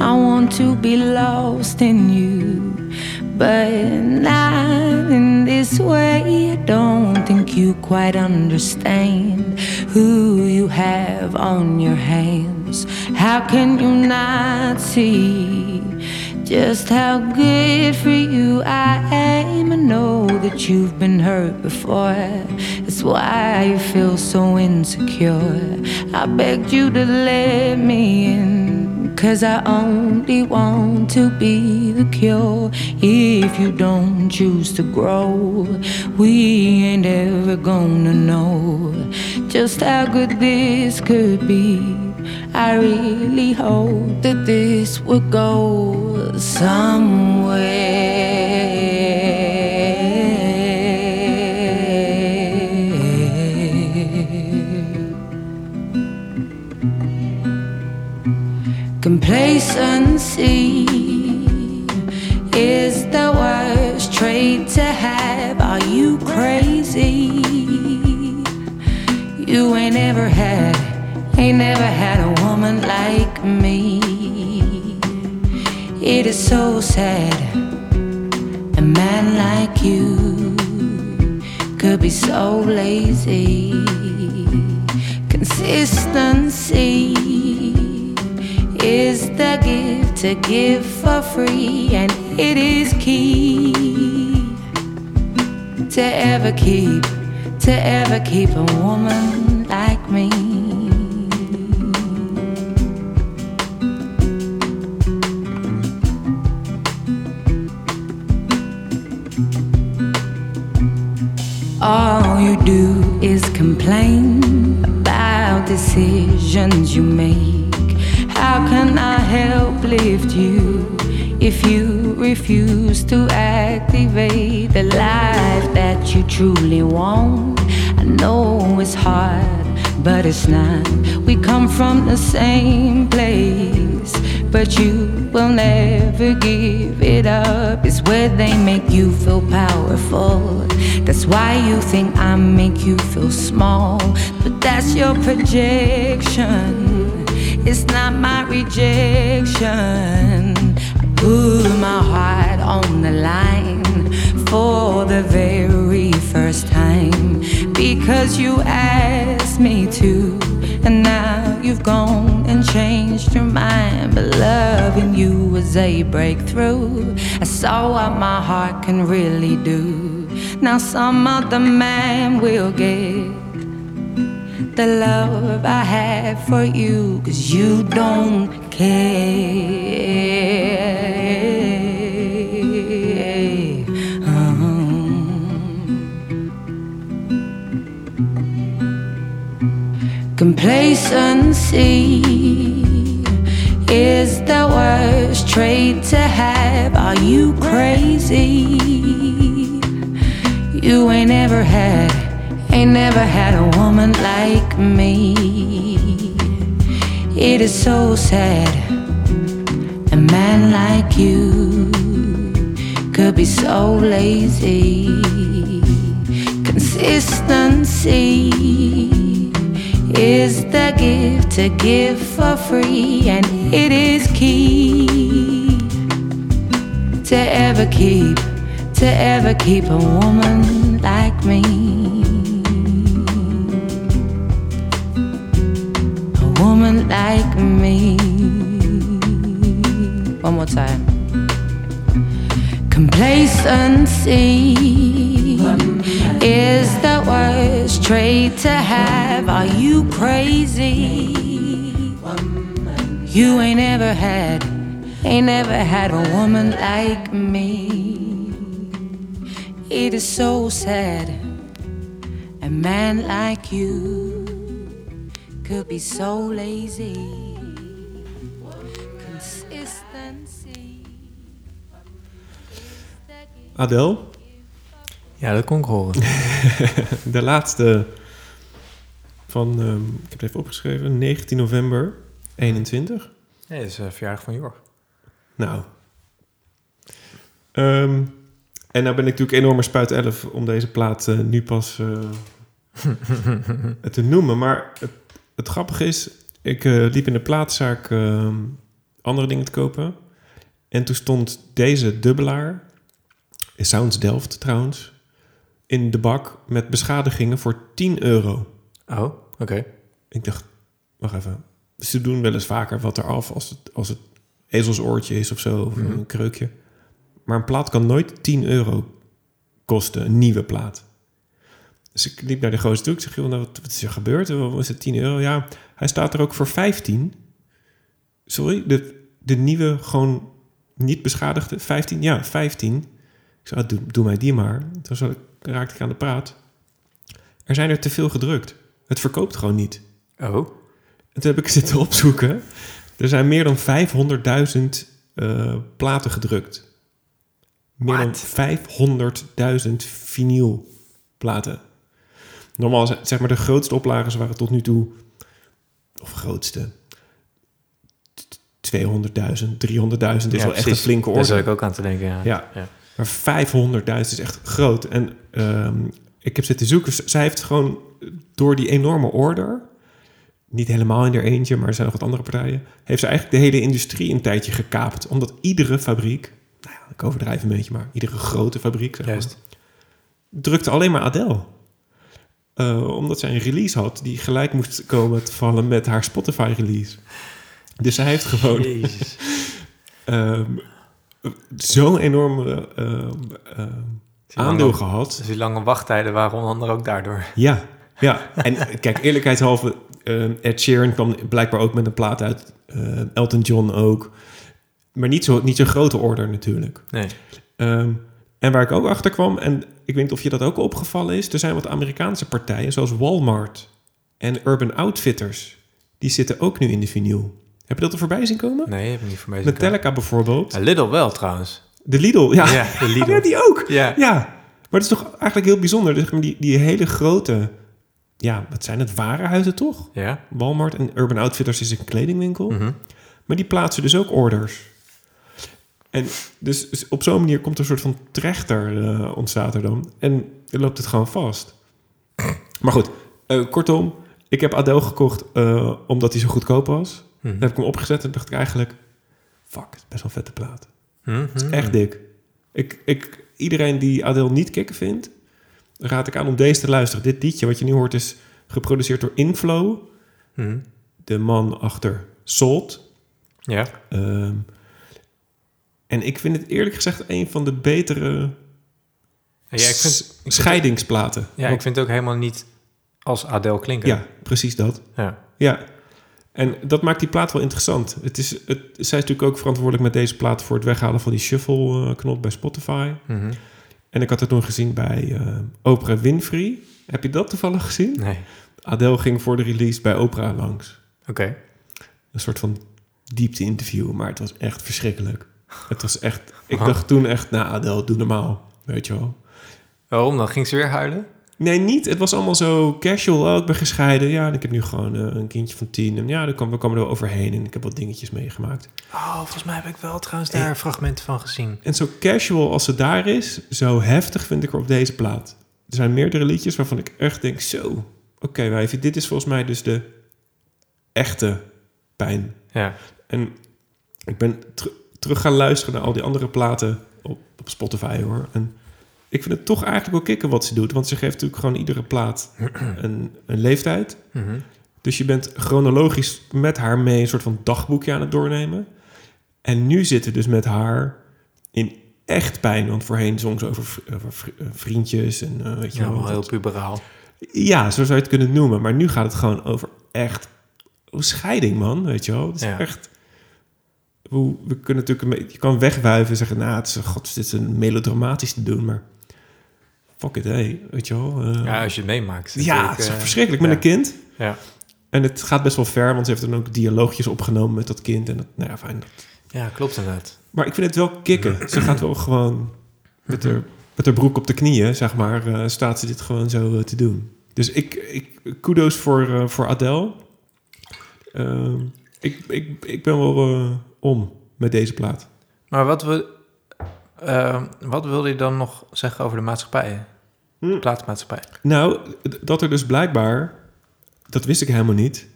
I want to be lost in you, but not in this way. I don't think you quite understand who you have on your hands. How can you not see? Just how good for you I am. I know that you've been hurt before. That's why you feel so insecure. I begged you to let me in. Cause I only want to be the cure. If you don't choose to grow, we ain't ever gonna know just how good this could be. I really hope that this would go somewhere. Complacency is the worst trait to have. Are you crazy? You ain't ever had, ain't never had a woman like me. It is so sad. A man like you could be so lazy. Consistency is the gift to give for free, and it is key to ever keep, to ever keep a woman refuse to activate the life that you truly want? I know it's hard, but it's not. We come from the same place, but you will never give it up. It's where they make you feel powerful. That's why you think I make you feel small, but that's your projection. It's not my rejection. Put my heart on the line for the very first time because you asked me to, and now you've gone and changed your mind. But loving you was a breakthrough. I saw what my heart can really do. Now some other man will get the love I have for you, cause you don't care. Complacency is the worst trait to have. Are you crazy? You ain't ever had, ain't never had a woman like me. It is so sad. A man like you could be so lazy. Consistency is the gift to give for free, and it is key to ever keep, to ever keep a woman like me. A woman like me. One more time. Complacency is the worst trait to have. Are you crazy? You ain't ever had, ain't ever had a woman like me. It is so sad. A man like you could be so lazy. Adele, Ja, dat kon ik horen. de laatste van, ehm, ik heb het even opgeschreven, 19 november 21. Nee, dat is uh, verjaardag van Jorg. Nou. Ehm, en nou ben ik natuurlijk enorme spuit 11 om deze plaat eh, nu pas eh, te noemen. Maar het, het grappige is, ik liep in de plaatzaak ehm, andere dingen te kopen. En toen stond deze dubbelaar, Sounds Delft trouwens, in de bak met beschadigingen voor 10 euro. Oh, oké. Ik dacht, wacht even. Ze doen wel eens vaker wat eraf als het, als het ezelsoortje is of zo, of Mhm. een kreukje. Maar een plaat kan nooit 10 euro kosten, een nieuwe plaat. Dus ik liep naar de gozer toe. Ik zeg, joh, nou, wat, wat is er gebeurd? Wat is het 10 euro? Ja, hij staat er ook voor 15. Sorry, de, de nieuwe, gewoon niet beschadigde, 15? Ja, 15. Ik zei, ah, doe, doe mij die maar. Toen zat ik, raakte ik aan de praat. Er zijn er te veel gedrukt. Het verkoopt gewoon niet. Oh, En toen heb ik zitten opzoeken. Er zijn meer dan 500.000 eh, platen gedrukt. Meer dan 500.000 vinylplaten. Normaal, zeg maar, de grootste oplages waren tot nu toe... Of grootste... t- 200.000, 300.000 is Ja, wel echt een flinke Daar orde. zat ik ook aan te denken, ja. Ja. Ja. Maar 500.000 is echt groot. En ehm, ik heb zitten zoeken. Zij heeft gewoon door die enorme order... niet helemaal in haar eentje, maar er zijn nog wat andere partijen... heeft ze eigenlijk de hele industrie een tijdje gekaapt. Omdat iedere fabriek... nou ja, ik overdrijf een beetje, maar iedere grote fabriek... Zeg maar, drukte alleen maar Adele. Eh, omdat zij een release had die gelijk moest komen te vallen met haar Spotify-release. Dus zij heeft gewoon Jezus. zo'n enorme Die aandeel lange- gehad. Dus die lange wachttijden waren onder andere ook daardoor. Ja, ja. En eh, kijk, eerlijkheidshalve, ehm Ed Sheeran kwam blijkbaar ook met een plaat uit. Elton John ook. Maar niet zo'n niet zo'n grote order natuurlijk. Nee. Ehm, en waar ik ook achter kwam, en ik weet niet of je dat ook opgevallen is, er zijn wat Amerikaanse partijen, zoals Walmart en Urban Outfitters, die zitten ook nu in de vinyl. Heb je dat er voorbij zien komen? Nee, heb ik niet voor mij zien Metallica bijvoorbeeld. Ja, Lidl wel trouwens. De Lidl, ja. Ja, de Lidl. Ja, die ook. Ja. Ja. Maar het is toch eigenlijk heel bijzonder. Dus die, die hele grote, ja, wat zijn het, warenhuizen toch? Ja. Walmart en Urban Outfitters is een kledingwinkel. Mhm. Maar die plaatsen dus ook orders. En dus dus op zo'n manier komt er een soort van trechter eh, ontstaat er dan. En dan loopt het gewoon vast. Maar goed, eh, kortom, ik heb Adele gekocht eh, omdat hij zo goedkoop was. Dan heb ik hem opgezet en dacht ik eigenlijk... Fuck, het is best wel een vette plaat. Mhm. Het is echt dik. Ik, ik, iedereen die Adele niet kicken vindt... raad ik aan om deze te luisteren. Dit liedje wat je nu hoort is geproduceerd door Inflow. Mhm. De man achter Salt. Ja. Ehm, En ik vind het eerlijk gezegd een van de betere Ja, ik vind, ik vind, scheidingsplaten. ja, ik vind het ook helemaal niet als Adele klinken. ja, precies dat. Ja. Ja. En dat maakt die plaat wel interessant. Het is, het, zij is natuurlijk ook verantwoordelijk met deze plaat voor het weghalen van die shuffle-knop bij Spotify. Mhm. En ik had het toen gezien bij eh Oprah Winfrey. Heb je dat toevallig gezien? Nee. Adele ging voor de release bij Oprah langs. Oké. Een soort van diepte-interview, maar het was echt verschrikkelijk. Het was echt... Ik dacht toen echt, nou Adele, doe normaal. Weet je wel. Waarom dan? Ging ze weer huilen? Nee, niet. Het was allemaal zo casual. Oh, ik ben gescheiden. Ja, en ik heb nu gewoon eh, een kindje van tien. En ja, dan komen we komen er wel overheen. En ik heb wat dingetjes meegemaakt. Oh, volgens mij heb ik wel trouwens daar fragmenten van gezien. En zo casual als ze daar is, zo heftig vind ik er op deze plaat. Er zijn meerdere liedjes waarvan ik echt denk, zo, oké wijfje, dit is volgens mij dus de echte pijn. Ja. En ik ben ter- terug gaan luisteren naar al die andere platen op, op Spotify hoor. En ik vind het toch eigenlijk wel kicken wat ze doet. Want ze geeft natuurlijk gewoon iedere plaat een, een leeftijd. Mhm. Dus je bent chronologisch met haar mee een soort van dagboekje aan het doornemen. En nu zitten we dus met haar in echt pijn. Want voorheen zong ze over, eh, vriendjes en eh, weet je Ja, wel. heel puberaal. ja, zo zou je het kunnen noemen. Maar nu gaat het gewoon over echt oh, scheiding, man. Weet je wel. Het is Ja. echt... Hoe, we kunnen natuurlijk... een beetje- Je kan wegwuiven en zeggen... Nou, het is, god, dit is een melodramatisch te doen, maar... Fuck it, hey. Weet je wel. eh, Ja, als je het meemaakt. ja, het is eh, verschrikkelijk met ja. een kind. Ja. En het gaat best wel ver, want ze heeft dan ook dialoogjes opgenomen met dat kind. En dat, nou ja, fijn. ja, klopt inderdaad. Maar ik vind het wel kicken. Ze gaat wel gewoon met haar, met haar broek op de knieën, zeg maar, eh, staat ze dit gewoon zo te doen. Dus ik, ik kudo's voor, eh, voor Adele. Ehm, ik, ik, ik ben wel om met deze plaat. Maar wat, we, wat wilde je dan nog zeggen over de maatschappij? Hm. Platenmaatschappij. Nou, dat er dus blijkbaar, dat wist ik helemaal niet,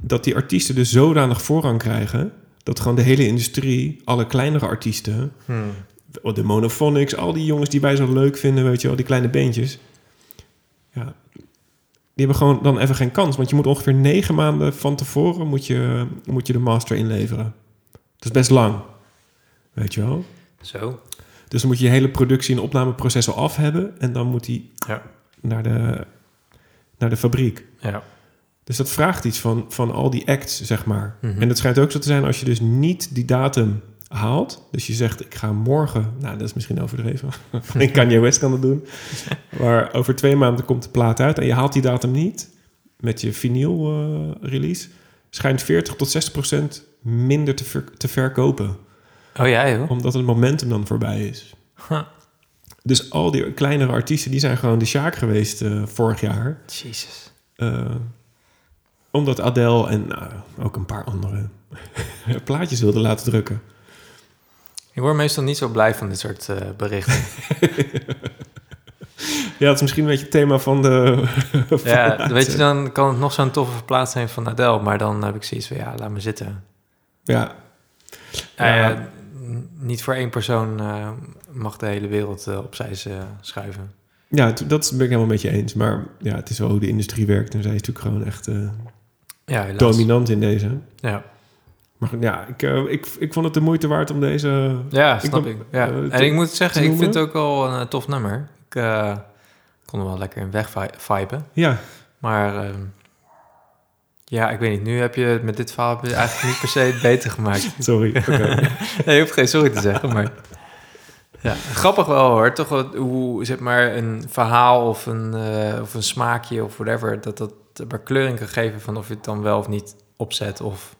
dat die artiesten dus zodanig voorrang krijgen, dat gewoon de hele industrie, alle kleinere artiesten, Hm. de Monophonics, al die jongens die wij zo leuk vinden, weet je wel, die kleine beentjes. Ja, die hebben gewoon dan even geen kans. Want je moet ongeveer negen maanden van tevoren moet je, moet je de master inleveren. Dat is best lang. Weet je wel? Zo. Dus dan moet je je hele productie- en opnameproces al af hebben. En dan moet die Ja. naar de, naar de fabriek. Ja. Dus dat vraagt iets van, van al die acts, zeg maar. Mhm. En het schijnt ook zo te zijn als je dus niet die datum haalt. Dus je zegt, ik ga morgen... Nou, dat is misschien overdreven. Alleen Kanye West kan dat doen. Maar over twee maanden komt de plaat uit... en je haalt die datum niet met je vinyl eh, release... schijnt 40 tot 60 procent minder te, ver- te verkopen. Oh ja, joh. Omdat het momentum dan voorbij is. Huh. Dus al die kleinere artiesten... die zijn gewoon de Sjaak geweest eh, vorig jaar... Jezus. Eh, omdat Adele en nou, ook een paar andere plaatjes wilden laten drukken. Ik word meestal niet zo blij van dit soort eh, berichten. Ja, dat is misschien een beetje het thema van de... van ja, de weet je, dan kan het nog zo'n toffe plaats zijn van Adele, maar dan heb ik zoiets van, ja, laat me zitten. Ja, Ja, Ja. Niet voor één persoon eh, mag de hele wereld eh, opzij eh, schuiven. ja, dat ben ik helemaal met je eens. Maar ja, het is wel hoe de industrie werkt. En zij is natuurlijk gewoon echt Ja, dominant in deze. Ja, Maar ja, ik, ik, ik vond het de moeite waard om deze... ja snap ik. Ja. en te- ik moet zeggen, ik vind het ook wel een tof nummer. Ik kon er wel lekker in weg vi- viben. Ja, Maar ehm, ja, ik weet niet. Nu heb je het met dit verhaal eigenlijk niet per se het beter gemaakt. sorry. Nee, je hoeft geen sorry te zeggen, maar... Ja, grappig wel hoor. Toch wat, hoe, zeg maar, een verhaal of een, eh, of een smaakje of whatever... dat dat maar kleuring kan geven van of je het dan wel of niet opzet of...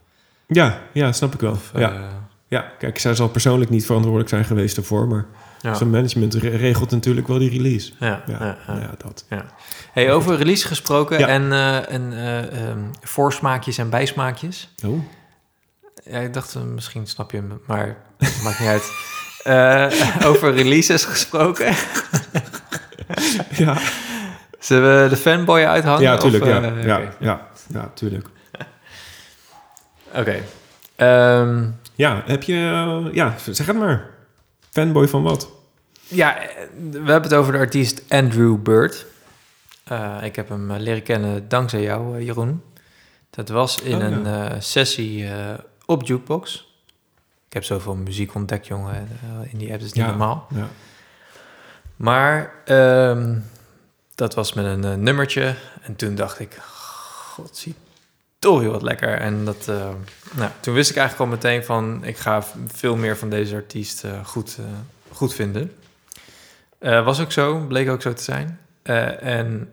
ja, ja, snap ik wel. of ja. eh, ja, kijk, zij zal persoonlijk niet verantwoordelijk zijn geweest ervoor. Maar ja. zijn management re- regelt natuurlijk wel die release. Ja, Ja, ja, ja. ja, dat. Hey, over release gesproken en, eh, en eh, ehm, voorsmaakjes en bijsmaakjes. Oh. Ja, ik dacht, eh, misschien snap je hem, maar maakt niet uit. Over releases gesproken. Ja, Zullen we de fanboy uithangen? ja tuurlijk. Of, ja, ja, ja, ja, tuurlijk. Oké. Ehm, Ja, heb je... ja, zeg het maar. Fanboy van wat? ja, eh, we hebben het over de artiest Andrew Bird. Eh, ik heb hem eh, leren kennen dankzij jou, Jeroen. Dat was in Oh, ja. een sessie op Jukebox. Ik heb zoveel muziek ontdekt, jongen. in die app is niet Ja. normaal. Ja. Maar ehm, dat was met een nummertje. En toen dacht ik, god, heel wat lekker. En dat, eh, nou, toen wist ik eigenlijk al meteen van... ik ga veel meer van deze artiest eh, goed, eh, goed vinden. Was ook zo, bleek ook zo te zijn. En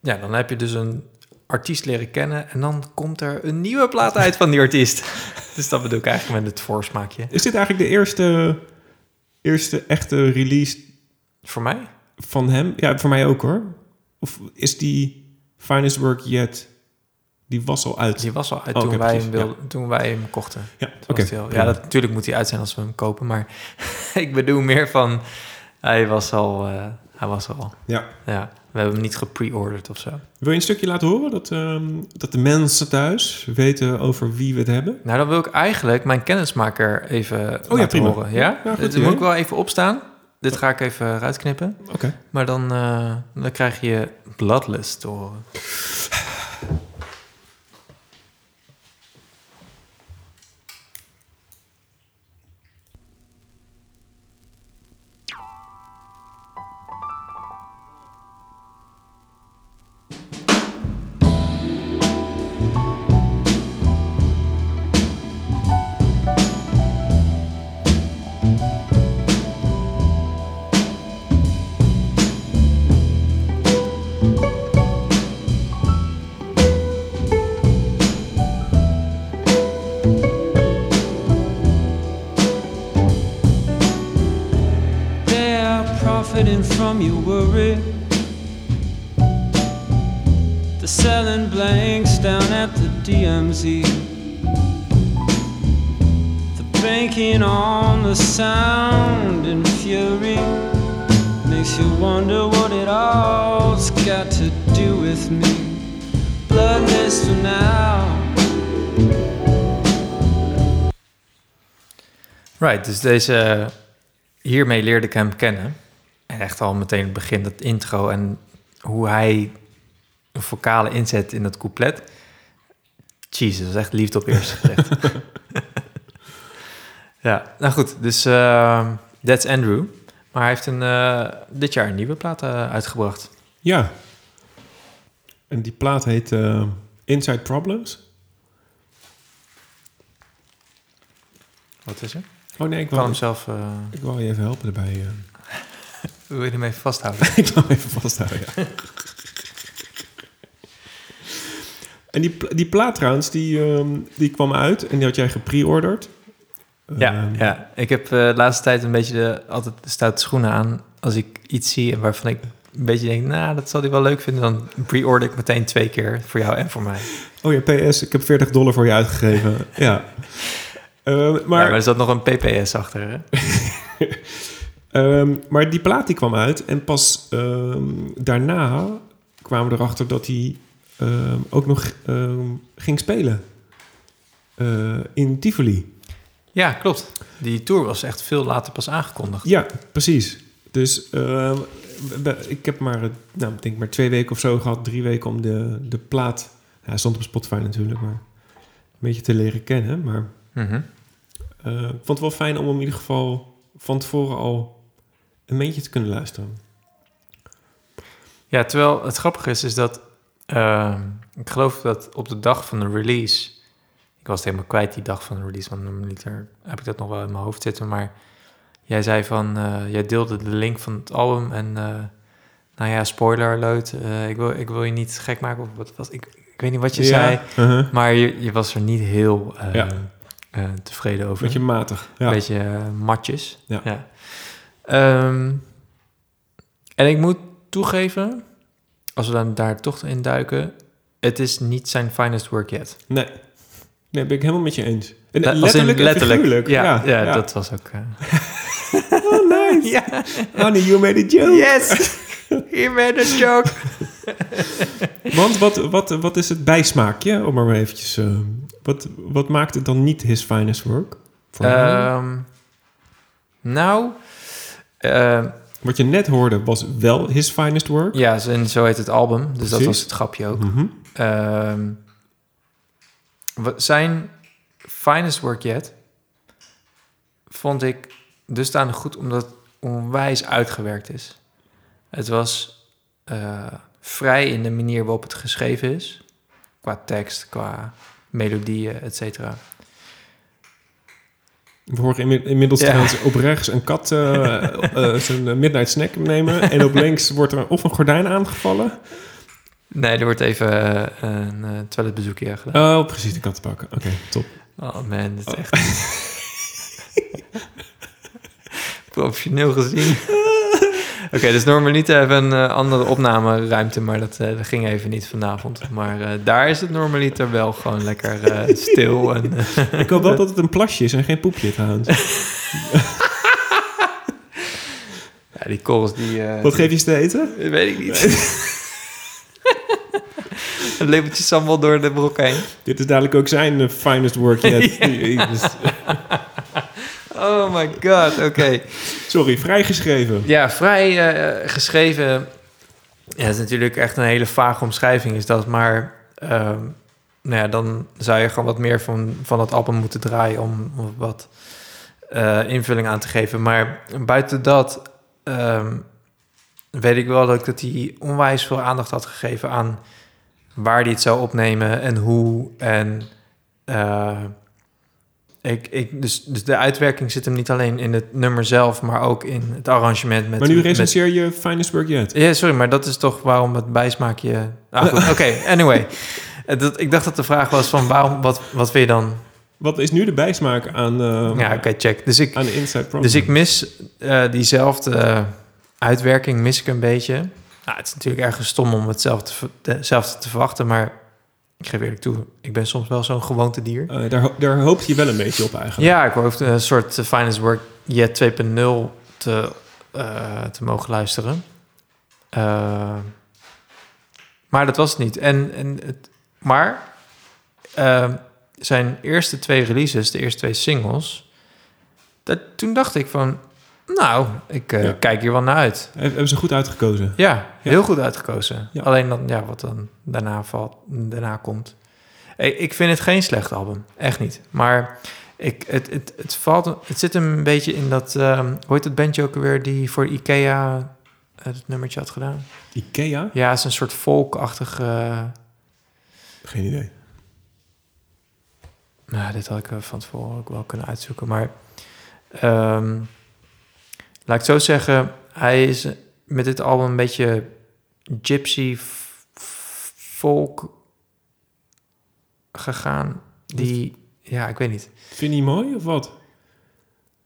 ja, dan heb je dus een artiest leren kennen... en dan komt er een nieuwe plaat uit van die artiest. dus dat bedoel ik eigenlijk met het voorsmaakje. Is dit eigenlijk de eerste, eerste echte release Voor mij? van hem? Ja, voor mij ook hoor. Of is die Finest Work Yet... Die was al uit. Die was al uit Oh, toen, wij precies, hem wilden, toen wij hem kochten. Ja, oké. ja, dat, natuurlijk moet hij uit zijn als we hem kopen. Maar ik bedoel meer van... Hij was al... eh, hij was al... Ja. Ja, we hebben hem niet gepre-ordered of zo. Wil je een stukje laten horen? Dat, ehm, dat de mensen thuis weten over wie we het hebben? Nou, dan wil ik eigenlijk mijn kennismaker even laten Oh prima. horen. Ja? Ja, goed moet ik wel even opstaan. Dit ga ik even eruit knippen. Oké. Maar dan, eh, dan krijg je Bloodless te horen. profiting from your worry. They're selling blanks down at the DMZ. They're banking on the sound and fury. Makes you wonder what it all's got to do with me. Bloodless for now. Right, dus deze... Eh, hiermee leerde ik hem kennen. En echt al meteen het begin, dat intro en hoe hij een vocale inzet in dat couplet. Jezus, dat is echt liefde op eerste gezicht. ja, nou goed, dus eh, that's Andrew. Maar hij heeft een, eh, dit jaar een nieuwe plaat eh, uitgebracht. Ja. En die plaat heet eh, Inside Problems. Wat is er? Oh nee, ik Ik kan wil, hem zelf... ik wil je even helpen erbij. Wil je hem even vasthouden? ik wil hem even vasthouden, ja. En die, die plaat trouwens, die, ehm, die kwam uit en die had jij gepre-orderd. Ja, Ehm, ja. ik heb eh, de laatste tijd een beetje de, altijd de stoute schoenen aan. Als ik iets zie waarvan ik een beetje denk... nou, dat zal hij wel leuk vinden... dan pre-order ik meteen twee keer voor jou en voor mij. Oh ja, PS, ik heb 40 dollar voor je uitgegeven. ja. Ehm, Maar, maar, maar er zat nog een PPS achter, hè? ehm, maar die plaat die kwam uit en pas ehm, daarna kwamen we erachter dat hij ehm, ook nog ging spelen Eh, in Tivoli. Ja, klopt. Die tour was echt veel later pas aangekondigd. Ja, precies. Dus ik heb maar, nou, ik denk maar twee weken of zo gehad, drie weken om de, de plaat. Ja, hij stond op Spotify natuurlijk, maar een beetje te leren kennen. Maar Mhm. eh, ik vond het wel fijn om hem in ieder geval van tevoren al een beetje te kunnen luisteren. Ja, terwijl het grappige is, is dat... ehm, ik geloof dat op de dag van de release... Ik was het helemaal kwijt die dag van de release, want normaliter heb ik dat nog wel in mijn hoofd zitten. Maar jij zei van, eh, jij deelde de link van het album en eh, nou ja, spoiler alert. eh, ik, wil, ik wil je niet gek maken of wat was. Ik, ik weet niet wat je zei, uh-huh. maar je, je was er niet heel Ja. tevreden over. Beetje matig. Ja. Een beetje matjes. Ja. Ehm, en ik moet toegeven, als we dan daar toch in duiken, het is niet zijn finest work yet. Nee. Nee, ben ik helemaal met je eens. En in letterlijk, figuurlijk. Ja, ja, ja. dat was ook... eh, Oh, nice. ja, Honey, you made a joke. yes! He made a joke! Want wat, wat, wat is het bijsmaakje? Om maar eventjes... eh, wat, wat maakt het dan niet his finest work? Ehm, nou, ehm, Wat je net hoorde was wel his finest work. ja, zo- en zo heet het album, dus dat was het grapje ook. Mhm. Ehm, zijn finest work yet vond ik dusdanig goed omdat het onwijs uitgewerkt is. Het was eh, vrij in de manier waarop het geschreven is. Qua tekst, qua melodieën, et cetera. We horen inmi- inmiddels Ja. trouwens op rechts een kat eh, eh, zijn midnight snack nemen. En op links wordt er of een gordijn aangevallen. Nee, er wordt even eh, een eh, toiletbezoekje gedaan. Oh, precies, de kat pakken. Oké, top. Oh man, dit is echt... Professioneel gezien. Oké, dus normaliter hebben een eh, andere opnameruimte, maar dat, eh, dat ging even niet vanavond. Maar eh, daar is het normaliter wel gewoon lekker stil. En, Ik hoop wel dat het een plasje is en geen poepje trouwens. ja, die korrels die... Wat geef je ze te eten? Weet ik niet. een lepeltje sambal door de brok heen. Dit is dadelijk ook zijn finest work yet. Oh my god, oké. Sorry, vrijgeschreven. Ja, vrij eh, geschreven. Ja, het is natuurlijk echt een hele vage omschrijving, is dat. Maar ehm, nou ja, dan zou je gewoon wat meer van, van het album moeten draaien om, om wat eh, invulling aan te geven. Maar buiten dat ehm, weet ik wel dat ik dat hij onwijs veel aandacht had gegeven aan waar hij het zou opnemen en hoe. En eh, ik, ik, dus, dus de uitwerking zit hem niet alleen in het nummer zelf, maar ook in het arrangement. Met, Maar nu met- recenseer je finest work yet. ja, sorry, maar dat is toch waarom het bijsmaakje... Ah, oké, anyway. Dat, ik dacht dat de vraag was van waarom, wat, wat wil je dan... Wat is nu de bijsmaak aan, eh, Ja, oké, check. Dus ik, aan de Inside Problem? dus ik mis eh, diezelfde eh, uitwerking, mis ik een beetje. Nou, het is natuurlijk ergens stom om hetzelfde, hetzelfde te verwachten, maar ik geef eerlijk toe, ik ben soms wel zo'n gewoontedier. Eh, daar, daar hoopt je wel een beetje op eigenlijk. Ja, ik hoop een soort Finance Work Yet 2.0 te, eh, te mogen luisteren. Eh, maar dat was het niet. En, en het, maar eh, zijn eerste twee releases, de eerste twee singles... Dat, toen dacht ik van, nou, ik eh, Ja. kijk hier wel naar uit. He- Hebben ze goed uitgekozen? Ja, heel goed uitgekozen. Ja. Alleen dan, ja, wat dan daarna, valt, daarna komt. Ik, ik vind het geen slecht album. Echt niet. Maar ik, het, het, het, valt, het zit een beetje in dat... ehm hoe heet het bandje ook weer die voor Ikea eh, het nummertje had gedaan? Ikea? Ja, het is een soort folkachtig... eh, Geen idee. Nou, dit had ik van tevoren ook wel kunnen uitzoeken. Maar ehm, laat ik het zo zeggen, hij is met dit album een beetje gypsy folk gegaan. Die, ja, ik weet niet. Vind je die mooi of wat?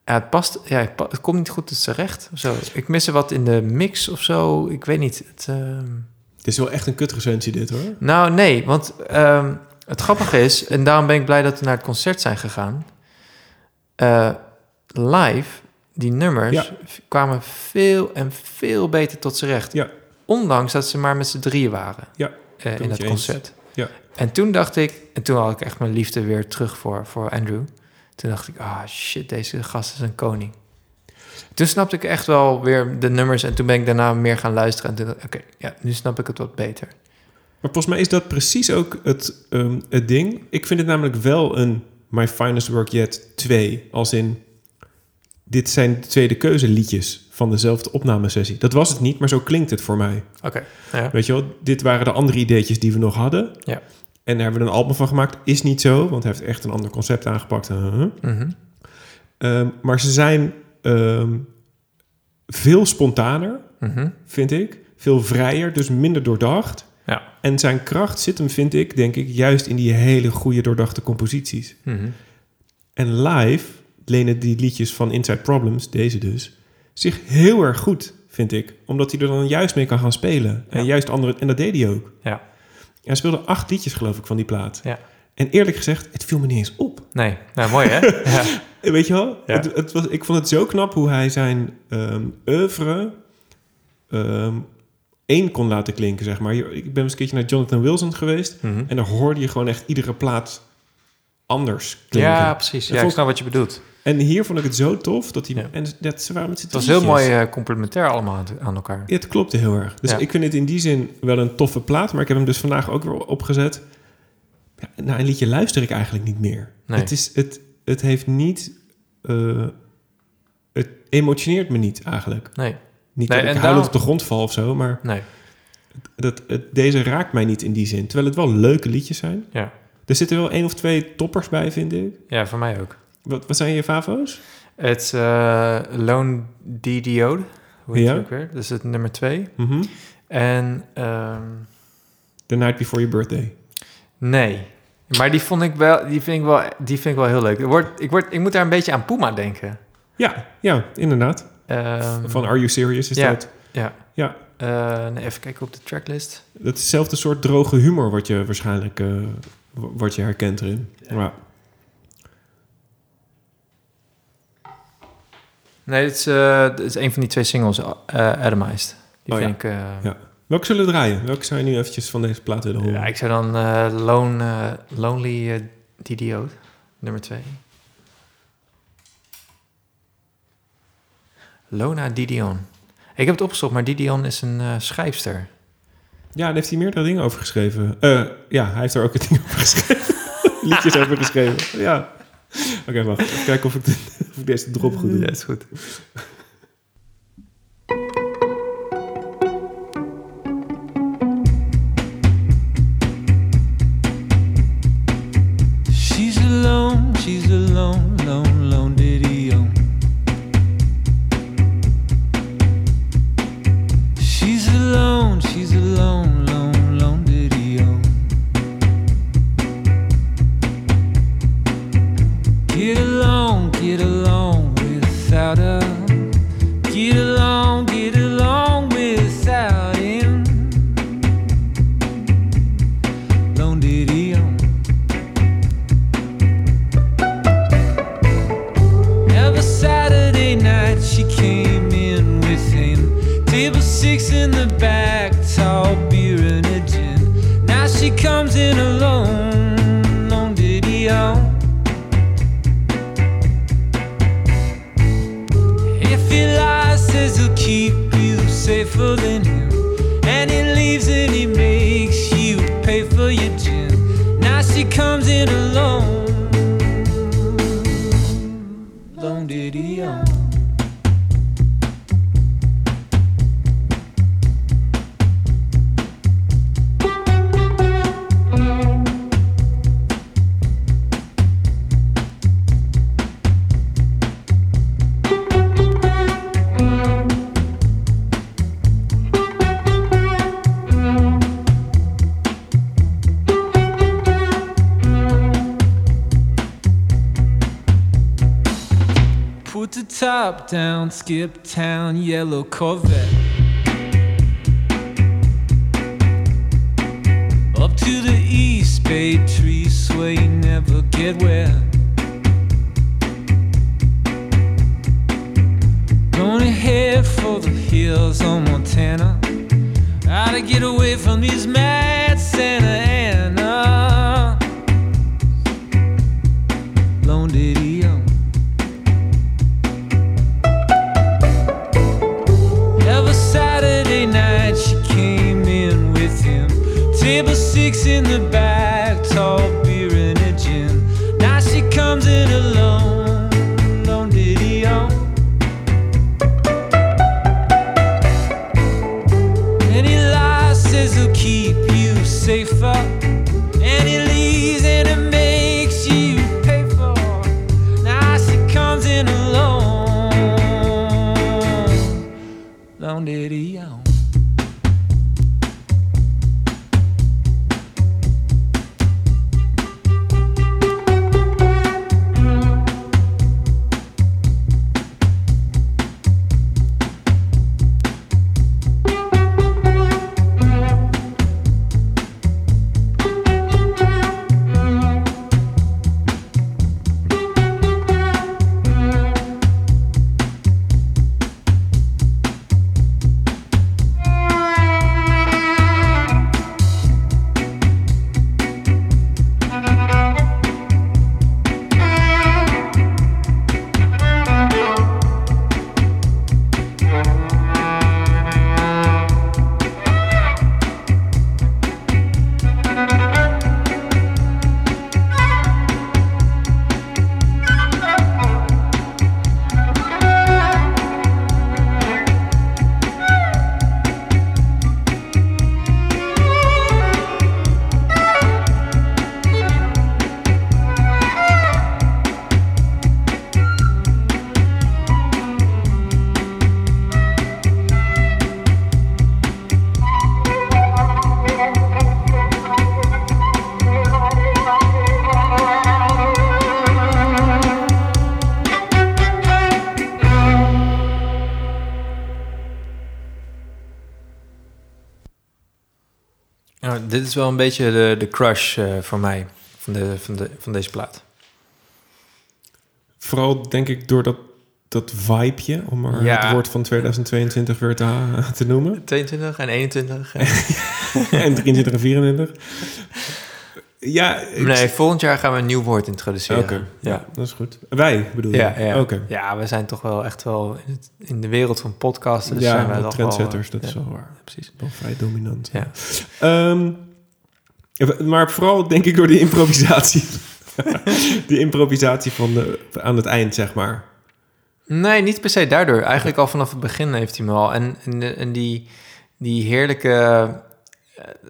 Ja, het past, ja, het, komt niet goed tot zijn recht. of Zo. Ik mis er wat in de mix of zo. Ik weet niet. Het, ehm, Het is wel echt een kutrecensie dit hoor. Nou, nee, want ehm, het grappige is, en daarom ben ik blij dat we naar het concert zijn gegaan. Eh, live, die nummers Ja. kwamen veel en veel beter tot z'n recht. Ja. Ondanks dat ze maar met z'n drieën waren Ja, eh, in eens. concert. Ja. En toen dacht ik, en toen had ik echt mijn liefde weer terug voor, voor Andrew. Toen dacht ik, ah shit, deze gast is een koning. Toen snapte ik echt wel weer de nummers en toen ben ik daarna meer gaan luisteren. En toen dacht ik, oké, ja, nu snap ik het wat beter. Maar volgens mij is dat precies ook het, ehm, het ding. Ik vind het namelijk wel een My Finest Work Yet 2. Als in, dit zijn de tweede keuze liedjes van dezelfde opnamesessie. Dat was het niet, maar zo klinkt het voor mij. Oké, ja. Weet je wel, dit waren de andere ideetjes die we nog hadden. Ja. En daar hebben we een album van gemaakt. Is niet zo, want hij heeft echt een ander concept aangepakt. Mhm. Ehm, maar ze zijn ehm, veel spontaner, Mhm. vind ik. Veel vrijer, dus minder doordacht. Ja. En zijn kracht zit hem, vind ik, denk ik, juist in die hele goede doordachte composities. Mhm. En live lenen die liedjes van Inside Problems, deze dus, zich heel erg goed, vind ik. Omdat hij er dan juist mee kan gaan spelen. En Ja. juist andere, en dat deed hij ook. Ja. Hij speelde acht liedjes, geloof ik, van die plaat. Ja. En eerlijk gezegd, het viel me niet eens op. Nee, nou mooi hè? ja. Weet je wel? Ja. Het, het was, ik vond het zo knap hoe hij zijn ehm oeuvre ehm, één kon laten klinken, zeg maar. Ik ben eens een keertje naar Jonathan Wilson geweest. Mhm. En daar hoorde je gewoon echt iedere plaat anders klinken. ja, precies. Ja, ik snap wat je bedoelt. En hier vond ik het zo tof dat hij... Ja. En dat ze waren met z'n Het was heel mooi eh, complementair allemaal aan, elkaar. Ja, het klopte heel erg. Dus Ja. ik vind het in die zin wel een toffe plaat. Maar ik heb hem dus vandaag ook weer opgezet. Ja, naar een liedje luister ik eigenlijk niet meer. Nee. Het, is, het, het heeft niet... eh, het emotioneert me niet eigenlijk. Nee, Niet Nee, dat ik daarom- op de grond val of zo, maar nee. dat, het, deze raakt mij niet in die zin. Terwijl het wel leuke liedjes zijn. Ja, Er zitten wel één of twee toppers bij, vind ik. ja voor mij ook. Wat, wat zijn je favo's? Het is eh, Lone Diode. Hoe heet Ja. het ook weer? Dat is het nummer twee. Mhm. En ehm, The Night Before Your Birthday. nee. Maar die, vond ik wel, die, vind ik wel, die vind ik wel heel leuk. Ik, word, ik, word, ik moet daar een beetje aan Puma denken. Ja, ja, inderdaad. Ehm, Van Are You Serious is ja. dat. Ja. Ja. Eh, nee, even kijken op de tracklist. Hetzelfde soort droge humor wat je waarschijnlijk w- wat je herkent erin. Ja. Nee, het is, eh, het is een van die twee singles, eh Atomized. Die Oh, vind ik... eh, Ja. Welke zullen we draaien? Welke zou je nu eventjes van deze plaat willen horen? ja, ik zou dan Lone, Lonely Didio, nummer twee. Lona Didion. Ik heb het opgezocht, maar Didion is een schrijfster. Ja, daar heeft hij meerdere dingen over geschreven. Ja, hij heeft er ook een ding over geschreven. Liedjes over geschreven. Ja. Oké, wacht. Even kijken of ik, de- of ik deze drop goed doe. Ja, is goed. She's alone, she's alone, If says he'll keep you safer than him. And he leaves and he makes you pay for your gin. Now she comes in alone skip town, yellow Corvette. Dit is wel een beetje de, de crush eh, voor mij van, de, van, de, van deze plaat. Vooral denk ik door dat, dat vibeje, om maar Ja. het woord van 2022 weer te, te noemen. 22 en 21. en- en 23 en 24. Ja, ik- nee, volgend jaar gaan we een nieuw woord introduceren. Oké, Ja. dat is goed. Wij bedoel je? Ja, ja. Oké. ja, we zijn toch wel echt wel in, de wereld van podcasters. ja, zijn wij wel, trendsetters, eh, dat is wel waar. precies. Wel vrij dominant. Ja. Ehm, maar vooral denk ik door de improvisatie. de improvisatie van de, aan het eind, zeg maar. Nee, niet per se daardoor. Eigenlijk al vanaf het begin heeft hij me al. En, en, en die, die heerlijke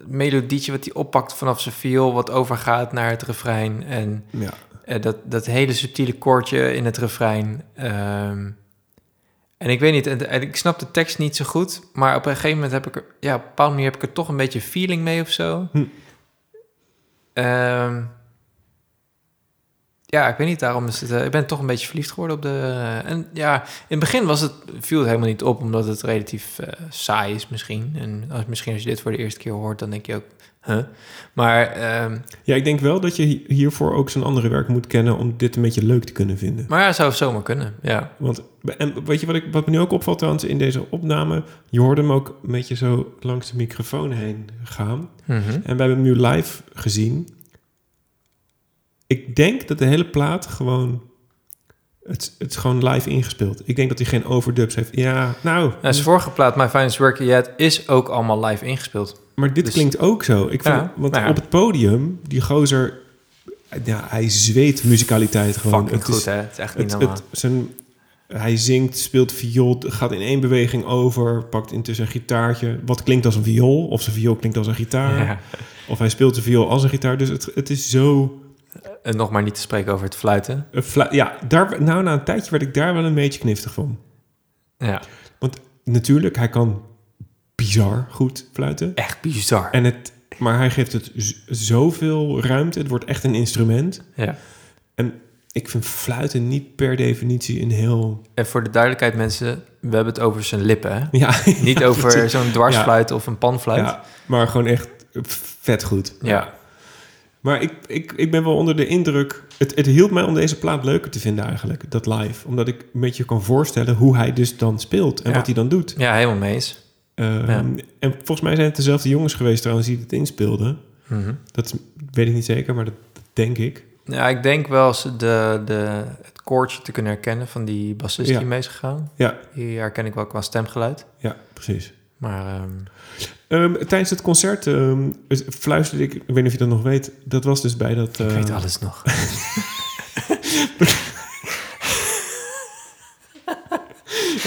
melodietje wat hij oppakt vanaf zijn viool... wat overgaat naar het refrein. En Ja. eh, dat, dat hele subtiele koortje in het refrein. Ehm, en ik weet niet, en, en ik snap de tekst niet zo goed... maar op een gegeven moment heb ik er... ja, op een bepaalde manier heb ik er toch een beetje feeling mee of zo. Hm. Ehm, ja, ik weet niet, daarom is het... eh, ik ben toch een beetje verliefd geworden op de... en ja, in het begin was het, viel het helemaal niet op... omdat het relatief eh, saai is misschien. En als, misschien als je dit voor de eerste keer hoort... dan denk je ook, huh? Maar ehm, ja, ik denk wel dat je hi- hiervoor ook zijn andere werk moet kennen... om dit een beetje leuk te kunnen vinden. Maar ja, zou zomaar kunnen, ja. Want, en weet je wat, ik, wat me nu ook opvalt trouwens in deze opname? Je hoorde hem ook een beetje zo langs de microfoon heen gaan. Mhm. En we hebben hem nu live gezien. Ik denk dat de hele plaat gewoon... Het, het is gewoon live ingespeeld. Ik denk dat hij geen overdubs heeft. Ja, nou... Ja, zijn vorige plaat, My Finest Work Yet, is ook allemaal live ingespeeld. Maar dit Dus- klinkt ook zo. Ik want nou ja. op het podium, die gozer... Ja, hij zweet muzikaliteit gewoon. Het goed, is- hè? Het is echt niet Het, normaal. het, zijn, hij zingt, speelt viool, gaat in één beweging over, pakt intussen een gitaartje. Wat klinkt als een viool, of zijn viool klinkt als een gitaar. ja. Of hij speelt de viool als een gitaar. Dus het, het is zo... En nog maar niet te spreken over het fluiten. flu- ja, daar, nou, na een tijdje werd ik daar wel een beetje kniftig van. Ja, Natuurlijk, hij kan bizar goed fluiten. echt bizar. En het, maar hij geeft het zoveel ruimte. Het wordt echt een instrument. Ja. Ik vind fluiten niet per definitie een heel... En voor de duidelijkheid, mensen, we hebben het over zijn lippen, hè? Ja, Niet ja, over zo'n dwarsfluit of een panfluit. Ja, maar gewoon echt vet goed. Ja. Maar ik, ik, ik ben wel onder de indruk... Het, het hielp mij om deze plaat leuker te vinden eigenlijk, dat live. Omdat ik een beetje kan voorstellen hoe hij dus dan speelt en Ja. wat hij dan doet. Ja, helemaal mee eens. Ehm, Ja. En volgens mij zijn het dezelfde jongens geweest trouwens die het inspeelden. Mhm. Dat is- weet ik niet zeker, maar dat, dat denk ik. Ja, ik denk wel ze de, de, het koortje te kunnen herkennen van die bassist Ja. die mee is gegaan. Ja, Die herken ik wel qua stemgeluid. ja precies. Maar ehm, Ehm, tijdens het concert ehm, fluisterde ik, ik weet niet of je dat nog weet, dat was dus bij dat... ik weet alles nog.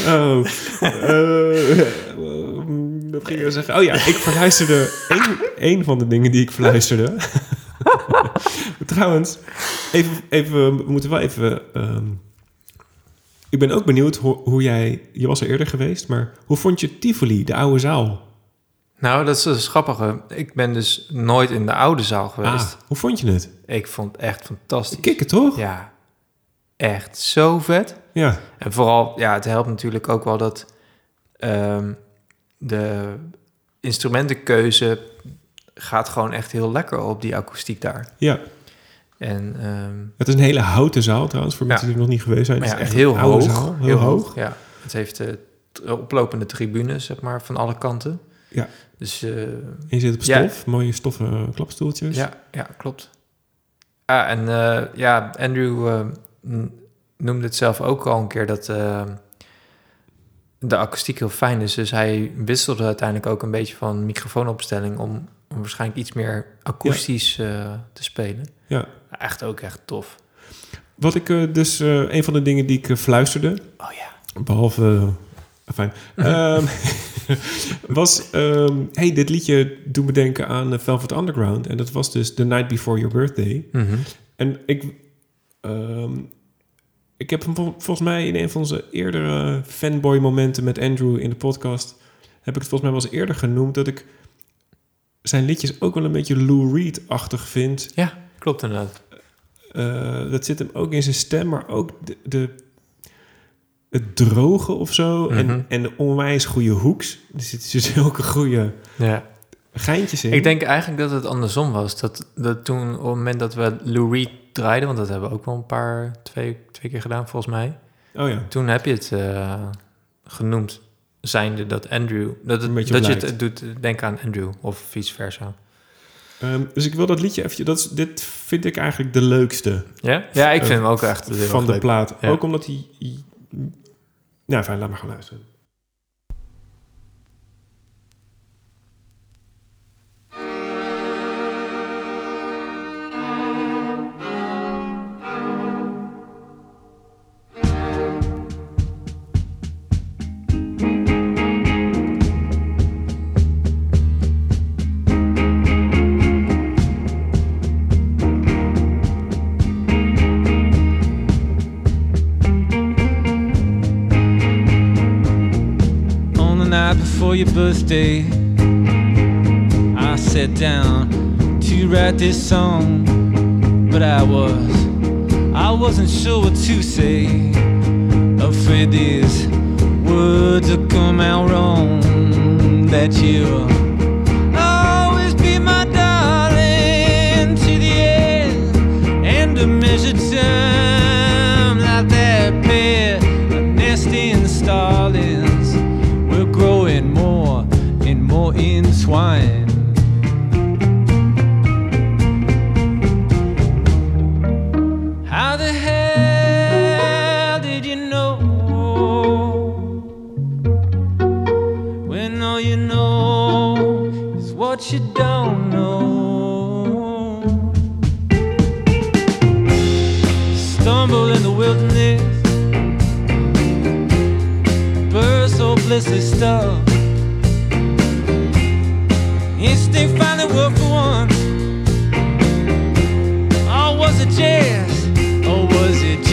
Oh, eh, dat ging ik zeggen. Oh ja, ik fluisterde. Een, een van de dingen die ik fluisterde. Trouwens, even, even, we moeten wel even. Ik ben ook benieuwd hoe, hoe jij. Je was er eerder geweest, maar hoe vond je Tivoli, de oude zaal? Nou, dat is dus grappige. Ik ben dus nooit in de oude zaal geweest. Ah, hoe vond je het? Ik vond het echt fantastisch. Kikken toch? Ja, echt zo vet. Ja, En vooral, ja, het helpt natuurlijk ook wel dat ehm, de instrumentenkeuze gaat gewoon echt heel lekker op die akoestiek daar. ja. En ehm, Het is een hele houten zaal trouwens, voor mensen die nog niet geweest zijn. maar Het ja, is echt heel hoog, zaal, heel, hoog. Ja, het heeft eh, oplopende tribunes, zeg maar, van alle kanten. Ja. Dus eh, En je zit op stof, mooie stoffen klapstoeltjes. ja, ja, klopt. Ah, en eh, ja, Andrew eh, n- noemde het zelf ook al een keer dat eh, de akoestiek heel fijn is. Dus hij wisselde uiteindelijk ook een beetje van microfoonopstelling om, om waarschijnlijk iets meer akoestisch eh, te spelen. Ja. Echt ook echt tof. Wat ik eh, dus, eh, een van de dingen die ik eh, fluisterde, Oh ja. behalve, fijn, ehm, was, ehm, hey, dit liedje doet me denken aan Velvet Underground. En dat was dus The Night Before Your Birthday. Mhm. En ik, ehm, ik heb hem vol- volgens mij in een van onze eerdere fanboy momenten met Andrew in de podcast, heb ik het volgens mij wel eens eerder genoemd, dat ik zijn liedjes ook wel een beetje Lou Reed-achtig vind. Ja, klopt inderdaad. Eh, dat zit hem ook in zijn stem, maar ook de, de, het droge of zo. Mhm. en, en de onwijs goede hoeks. Er zitten dus zulke goede Ja. geintjes in. Ik denk eigenlijk dat het andersom was. Dat, dat toen, op het moment dat we Lou Reed draaiden... want dat hebben we ook wel een paar, twee, twee keer gedaan volgens mij... Oh ja. Toen heb je het eh, genoemd, zijnde dat Andrew... Dat, het, dat je het doet denken aan Andrew, of vice versa. Ehm, dus ik wil dat liedje even... Dat is, dit vind ik eigenlijk de leukste Ja? Ja, ik Eh, vind hem ook echt van de plaat. Ook omdat hij... hij- Nou, fijn, laat maar gaan luisteren. Your birthday, I sat down to write this song, but I was, I wasn't sure what to say. Afraid these words would come out wrong. That you'll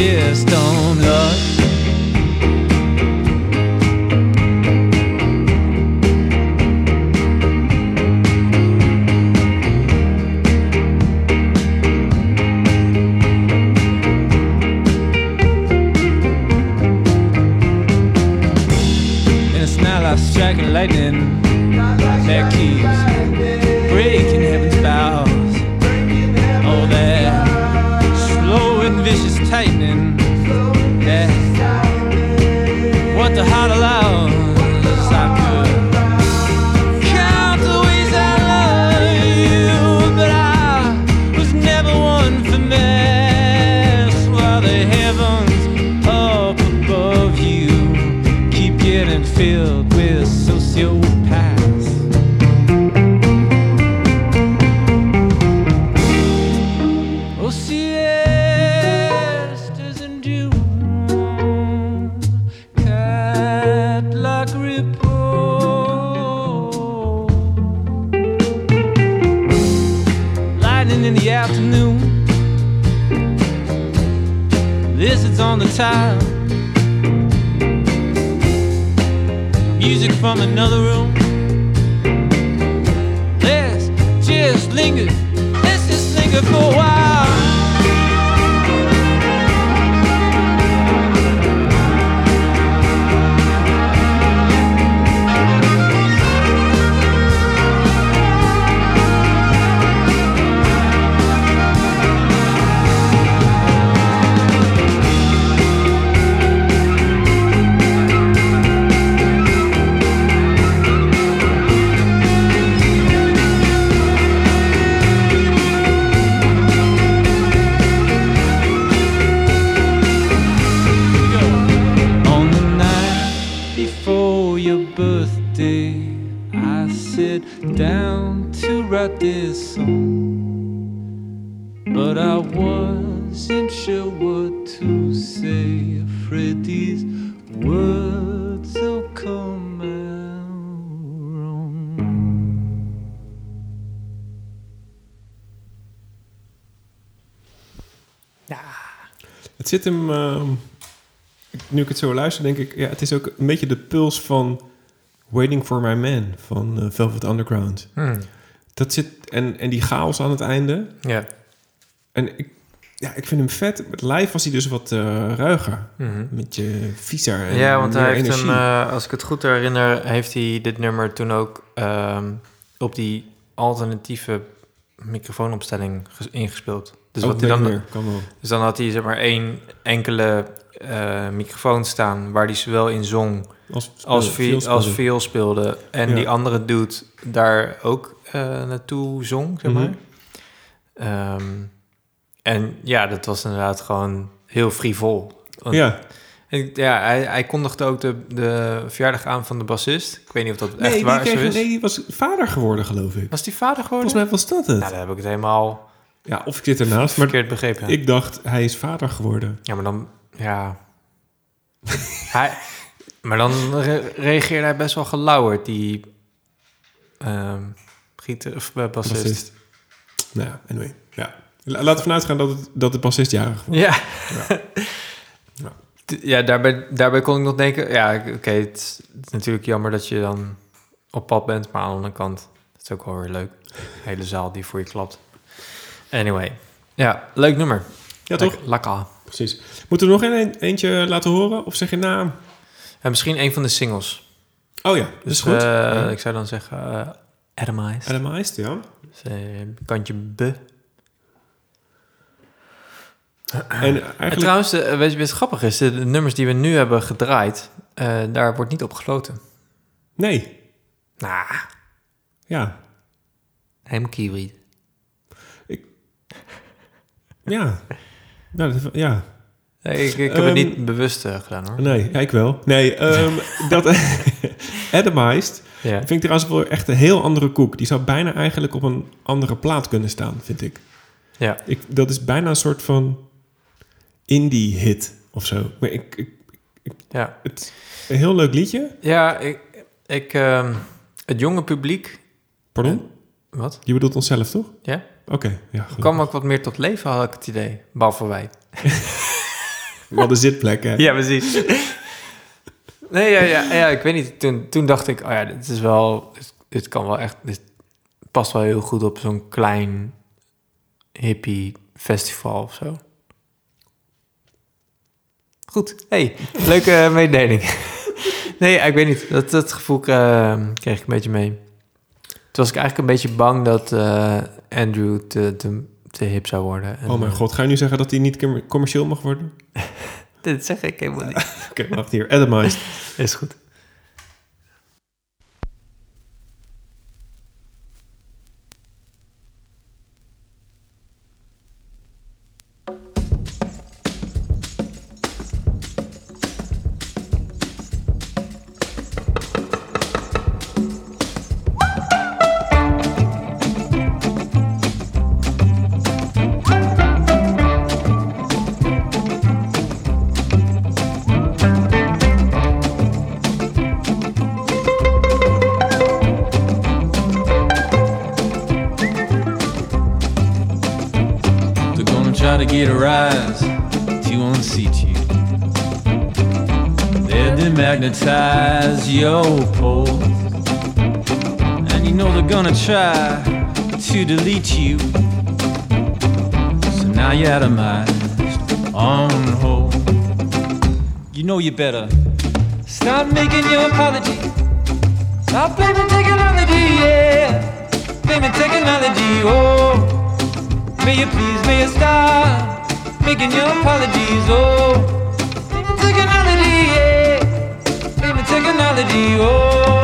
just Het zit hem... ehm, nu ik het zo luister, denk ik... Ja, het is ook een beetje de puls van... Waiting for My Man van eh, Velvet Underground. Hmm, Dat zit... En, en die chaos aan het einde. Ja. En ik, ja, ik vind hem vet. Met live was hij dus wat eh ruiger. Mhm. Met je en Ja, want hij heeft energie. hem, eh, als ik het goed herinner, heeft hij dit nummer toen ook ehm, op die alternatieve microfoonopstelling ges- ingespeeld. Dus, Ook wat hij dan, dus dan had hij zeg maar één enkele eh, microfoon staan... waar hij zowel in zong Als, als, vi- als speelde. viool speelde. En Ja. die andere dude daar ook eh, naartoe zong, zeg maar. Mhm. Ehm, en ja, dat was inderdaad gewoon heel frivol. Want- Ja. En, ja, hij, hij kondigde ook de, de verjaardag aan van de bassist. Ik weet niet of dat Nee, echt waar kreeg, is. nee, die was vader geworden, geloof ik. Was die vader geworden? Volgens mij was dat het. Nou, dan heb ik het helemaal Ja, of ik zit ernaast, maar verkeerd begrepen. ik dacht, hij is vader geworden. Ja, maar dan... Ja... hij, maar dan re- reageerde hij best wel gelauwerd, die... ehm gieter, of eh, bassist. Bassist. Nou ja, anyway. Ja. La- Laten we vanuit gaan dat, het, dat de bassist jarig was. Ja. Ja. Ja, daarbij, daarbij kon ik nog denken... Ja, oké, het, is- het is natuurlijk jammer dat je dan op pad bent. Maar aan de andere kant, het is ook wel weer leuk. hele zaal die voor je klapt. Anyway. Ja, leuk nummer. Ja, toch? Lekker. Precies. Moeten we nog een, eentje laten horen? Of zeg je naam? En misschien een van de singles. Oh ja, dat is Dus goed. eh, Ja. ik zou dan zeggen... Uh, Atomized. Atomized, ja. Dus, eh, kantje B. En trouwens, de, weet je wat grappig is? De, de nummers die we nu hebben gedraaid... eh, daar wordt niet op gefloten. Nee. Nou, Ja. helemaal kiwi. Ja. Nou, dat, ja. Nee, ik, ik heb Ehm, het niet bewust eh, gedaan hoor. Nee, ja, ik wel. Nee, ehm, dat... Atomized Ja. vind ik trouwens wel echt een heel andere koek. Die zou bijna eigenlijk op een andere plaat kunnen staan, vind ik. Ja. ik dat is bijna een soort van indie-hit of zo. Maar ik, ik, Ja, het, een heel leuk liedje. ja ik, ik, ehm, het jonge publiek... Pardon? Wat? Je bedoelt onszelf, toch? Ja? Oké, ja, kwam ook wat meer tot leven, had ik het idee. Behalve wij. Wel de zitplek, hè? Ja, precies. nee, ja, ja, ja, ik weet niet. Toen, toen dacht ik, oh ja, dit is wel... Dit, kan wel echt... Dit past wel heel goed op zo'n klein hippie festival of zo. Goed. Hey, leuke mededeling. nee, ik weet niet. Dat, dat gevoel eh, kreeg ik een beetje mee. Toen was ik eigenlijk een beetje bang dat eh, Andrew te, te, te hip zou worden. En, Oh mijn eh, god, ga je nu zeggen dat hij niet commer- commercieel mag worden? Dit zeg ik helemaal niet. Oké, wacht hier. Atomized. Is goed. They're your pole. And you know they're gonna try to delete you. So now you're atomized on hold. You know you better stop making your apology. Stop blaming technology, yeah. Blaming technology, oh. May you please, may you stop making your apologies, oh. melody. Oh.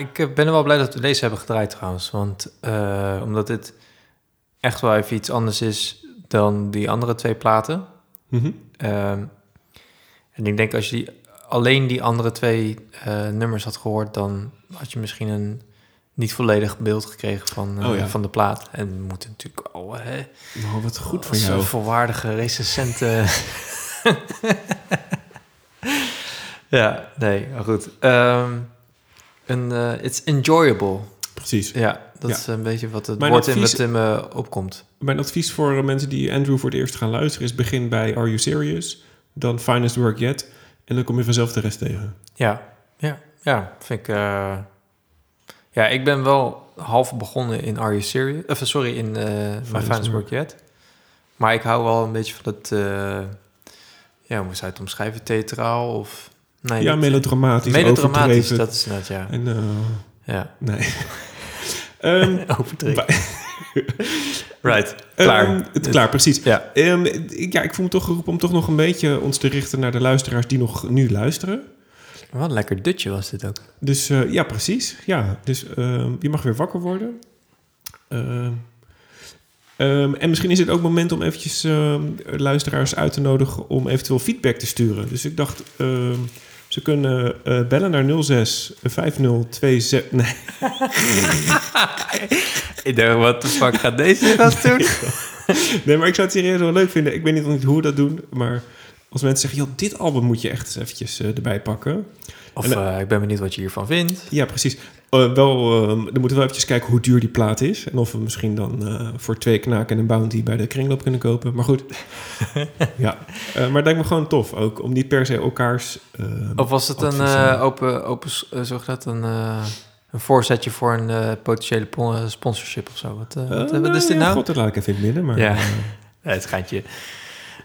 Ik eh, ben wel blij dat we deze hebben gedraaid trouwens. Want eh, omdat dit echt wel even iets anders is dan die andere twee platen. Mhm. Ehm, en ik denk als je die, alleen die andere twee eh, nummers had gehoord... dan had je misschien een niet volledig beeld gekregen van, Oh ja. van de plaat. En we moeten natuurlijk al... Hè, Oh, wat goed voor jou. volwaardige recensenten... ja, nee, maar goed. Ehm, een, eh, it's enjoyable. Precies. Ja, dat Ja. is een beetje wat het Mijn woord in wat in me opkomt. Mijn advies voor eh, mensen die Andrew voor het eerst gaan luisteren is... begin bij Are You Serious? Dan Finest Work Yet. En dan kom je vanzelf de rest tegen. Ja, ja, ja, vind ik... eh, ja, ik ben wel half begonnen in Are You Serious? Of, sorry, in eh My Finest Work. Yet. Maar ik hou wel een beetje van het... eh, ja, hoe zou je het omschrijven? Theatraal of... Nee, ja, niet- melodramatisch, Melodramatisch, dat is net, ja. En, eh, Ja, nee. Ehm, overdreven. Right, klaar. Ehm, het, klaar, precies. Ja, Ehm, ik, ja, ik voel me toch geroepen om toch nog een beetje ons te richten naar de luisteraars die nog nu luisteren. wat een lekker dutje was dit ook. Dus eh, ja, precies. Ja, dus je mag weer wakker worden. En misschien is het ook moment om eventjes luisteraars uit te nodigen om eventueel feedback te sturen. Dus ik dacht, ze kunnen eh, bellen naar 06 5026... Nee, Ik dacht, wat de fuck gaat deze gast doen? nee, maar ik zou het serieus wel leuk vinden. Ik weet niet, nog niet hoe we dat doen, maar als mensen zeggen... joh, dit album moet je echt eens eventjes eh, erbij pakken. Of En, eh, ik ben benieuwd wat je hiervan vindt. Ja, precies. Eh, wel, ehm, dan moeten we wel eventjes kijken hoe duur die plaat is. En of we misschien dan eh, voor twee knaken en een bounty bij de kringloop kunnen kopen. Maar goed. ja. Eh, maar het lijkt me gewoon tof ook. Om niet per se elkaars... eh, Of was het een eh, open, open uh, zo dat een, eh, een voorzetje voor een eh, potentiële pon- eh, sponsorship of zo? Wat, eh, wat, Eh, wat is dit ja, nou? God, dat laat ik even in het midden. Maar, Ja. eh, Ja, het schijntje.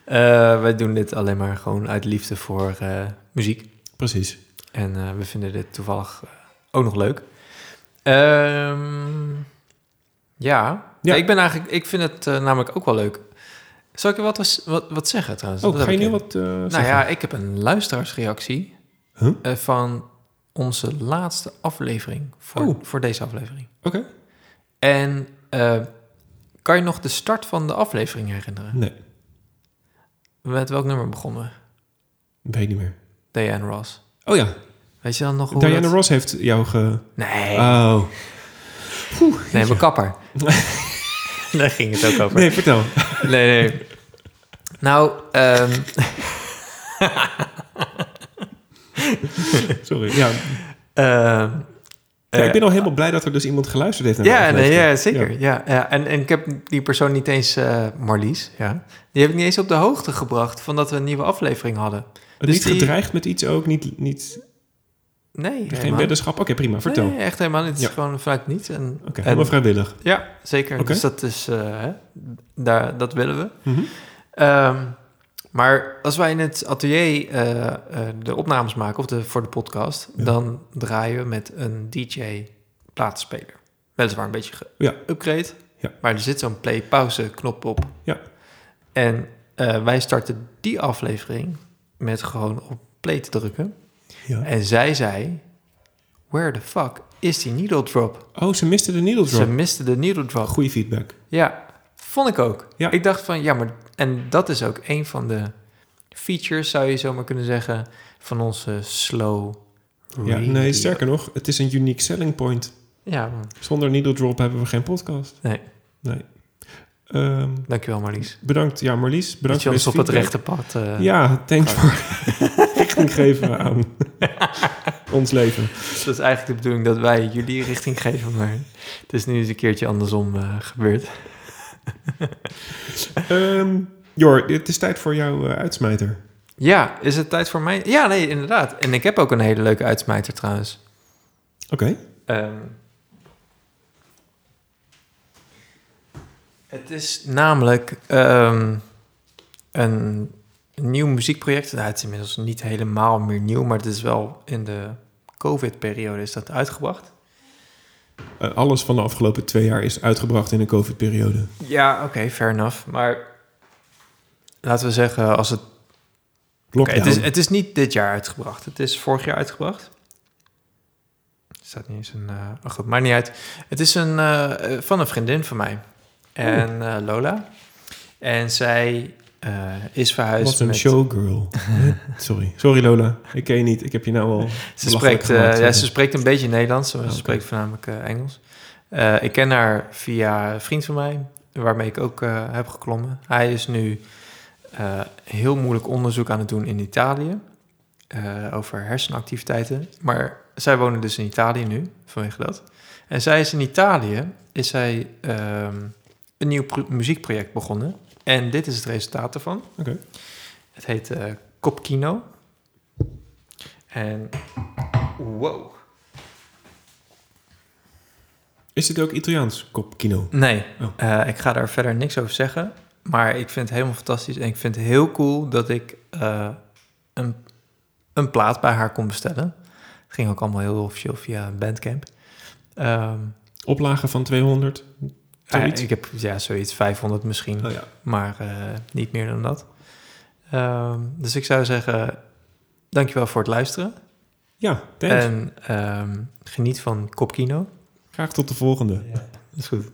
Eh, wij doen dit alleen maar gewoon uit liefde voor eh, muziek. precies. En eh, we vinden dit toevallig eh, ook nog leuk. Ehm, ja. Ja. ik ben eigenlijk, ik vind het eh, namelijk ook wel leuk. Zal ik je wat, wat, wat zeggen trouwens? Oh, ga je ik nu wat eh, Nou zeggen? ja, ik heb een luisteraarsreactie Huh? van onze laatste aflevering voor, Oh. voor deze aflevering. Oké. En kan je nog de start van de aflevering herinneren? Nee, Met welk nummer begonnen we? weet niet meer. Diane Ross. Oh ja. Weet je dan nog hoe Diana dat- Ross heeft jou ge... Nee, Oh. nee, mijn kapper. Daar ging het ook over. Nee, vertel. Nee, nee. Nou, ehm, Sorry. Ja. ehm, Ja, ik eh, ben al helemaal blij dat er dus iemand geluisterd heeft naar Ja, nee, ja zeker. Ja. Ja, En, en ik heb die persoon niet eens, eh, Marlies, ja, die heb ik niet eens op de hoogte gebracht van dat we een nieuwe aflevering hadden. Het Dus niet die- gedreigd met iets ook, niet, niet, Nee, geen weddenschap. Oké, prima, vertel. Nee, echt helemaal niet. Het is Ja. gewoon vanuit niet. En, Oké, en- helemaal vrijwillig. Ja, zeker. Dus dat is, eh, hè, daar, dat willen we. Mhm. Ehm, maar als wij in het atelier eh, eh, de opnames maken, of de, voor de podcast, Ja. dan draaien we met een DJ-plaatspeler. Weliswaar een beetje Ja. geupgrade, Ja. maar er zit zo'n play-pauze-knop op. Ja. En wij starten die aflevering met gewoon op play te drukken. Ja. En zij zei, where the fuck is die needle drop? Oh, ze miste de needle Ze drop. miste de needle drop. Goeie feedback. Ja, vond ik ook. Ja. Ik dacht van, ja, maar... En dat is ook een van de features, zou je zomaar kunnen zeggen... van onze slow Ja, nee, sterker nog, het is een unique selling point. Ja, man. Zonder needle drop hebben we geen podcast. nee. Nee. Ehm, Dankjewel Marlies. bedankt, ja, Marlies. Dat Bedankt je voor ons op het rechte pad... eh, Ja, thanks voor richting geven aan ons leven. Dat is eigenlijk de bedoeling dat wij jullie richting geven, maar... Het is nu eens een keertje andersom eh, gebeurd. Ehm Jor, het is tijd voor jouw eh, uitsmijter. Ja, is het tijd voor mij? Ja, nee, inderdaad. En ik heb ook een hele leuke uitsmijter trouwens. Oké. Ehm, het is namelijk ehm, een nieuw muziekproject. Nou, het is inmiddels niet helemaal meer nieuw, maar het is wel in de COVID-periode is dat uitgebracht. Eh, alles van de afgelopen twee jaar is uitgebracht in een COVID-periode. Ja, oké, fair enough. Maar laten we zeggen, als het... Lockdown. het, is, het is niet dit jaar uitgebracht. Het is vorig jaar uitgebracht. Er staat niet eens een... oh goed, maakt niet uit. Het is een, eh, van een vriendin van mij. En eh, Lola. En zij eh, is verhuisd Wat een met... showgirl. Sorry. Sorry Lola. Ik ken je niet. Ik heb je nou al Ze spreekt, eh, gemaakt. ja, ze spreekt een beetje Nederlands. Ze oké. spreekt voornamelijk Engels. Ik ken haar via een vriend van mij, waarmee ik ook heb geklommen. Hij is nu heel moeilijk onderzoek aan het doen in Italië over hersenactiviteiten. Maar zij wonen dus in Italië nu, vanwege dat. En zij is in Italië, is zij ehm, een nieuw pro- muziekproject begonnen. En dit is het resultaat ervan. Oké. Het heet eh Kopkino. En wow. Is dit ook Italiaans kopkino? Nee, Oh. eh, ik ga daar verder niks over zeggen. Maar ik vind het helemaal fantastisch. En ik vind het heel cool dat ik eh, een, een plaat bij haar kon bestellen. Het ging ook allemaal heel officieel via Bandcamp. Ehm, Oplagen van 200? Ja, Zoiets? ik heb ja, zoiets 500 misschien. Oh ja. maar eh, niet meer dan dat. Ehm, dus ik zou zeggen, dankjewel voor het luisteren. Ja, thanks. En ehm, geniet van Kopkino. Graag tot de volgende. Dat is goed.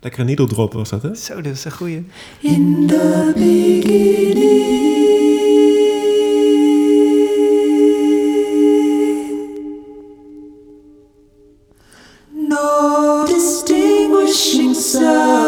Lekkere needle drop was dat, hè? Zo, dit is een goeie. In the beginning, So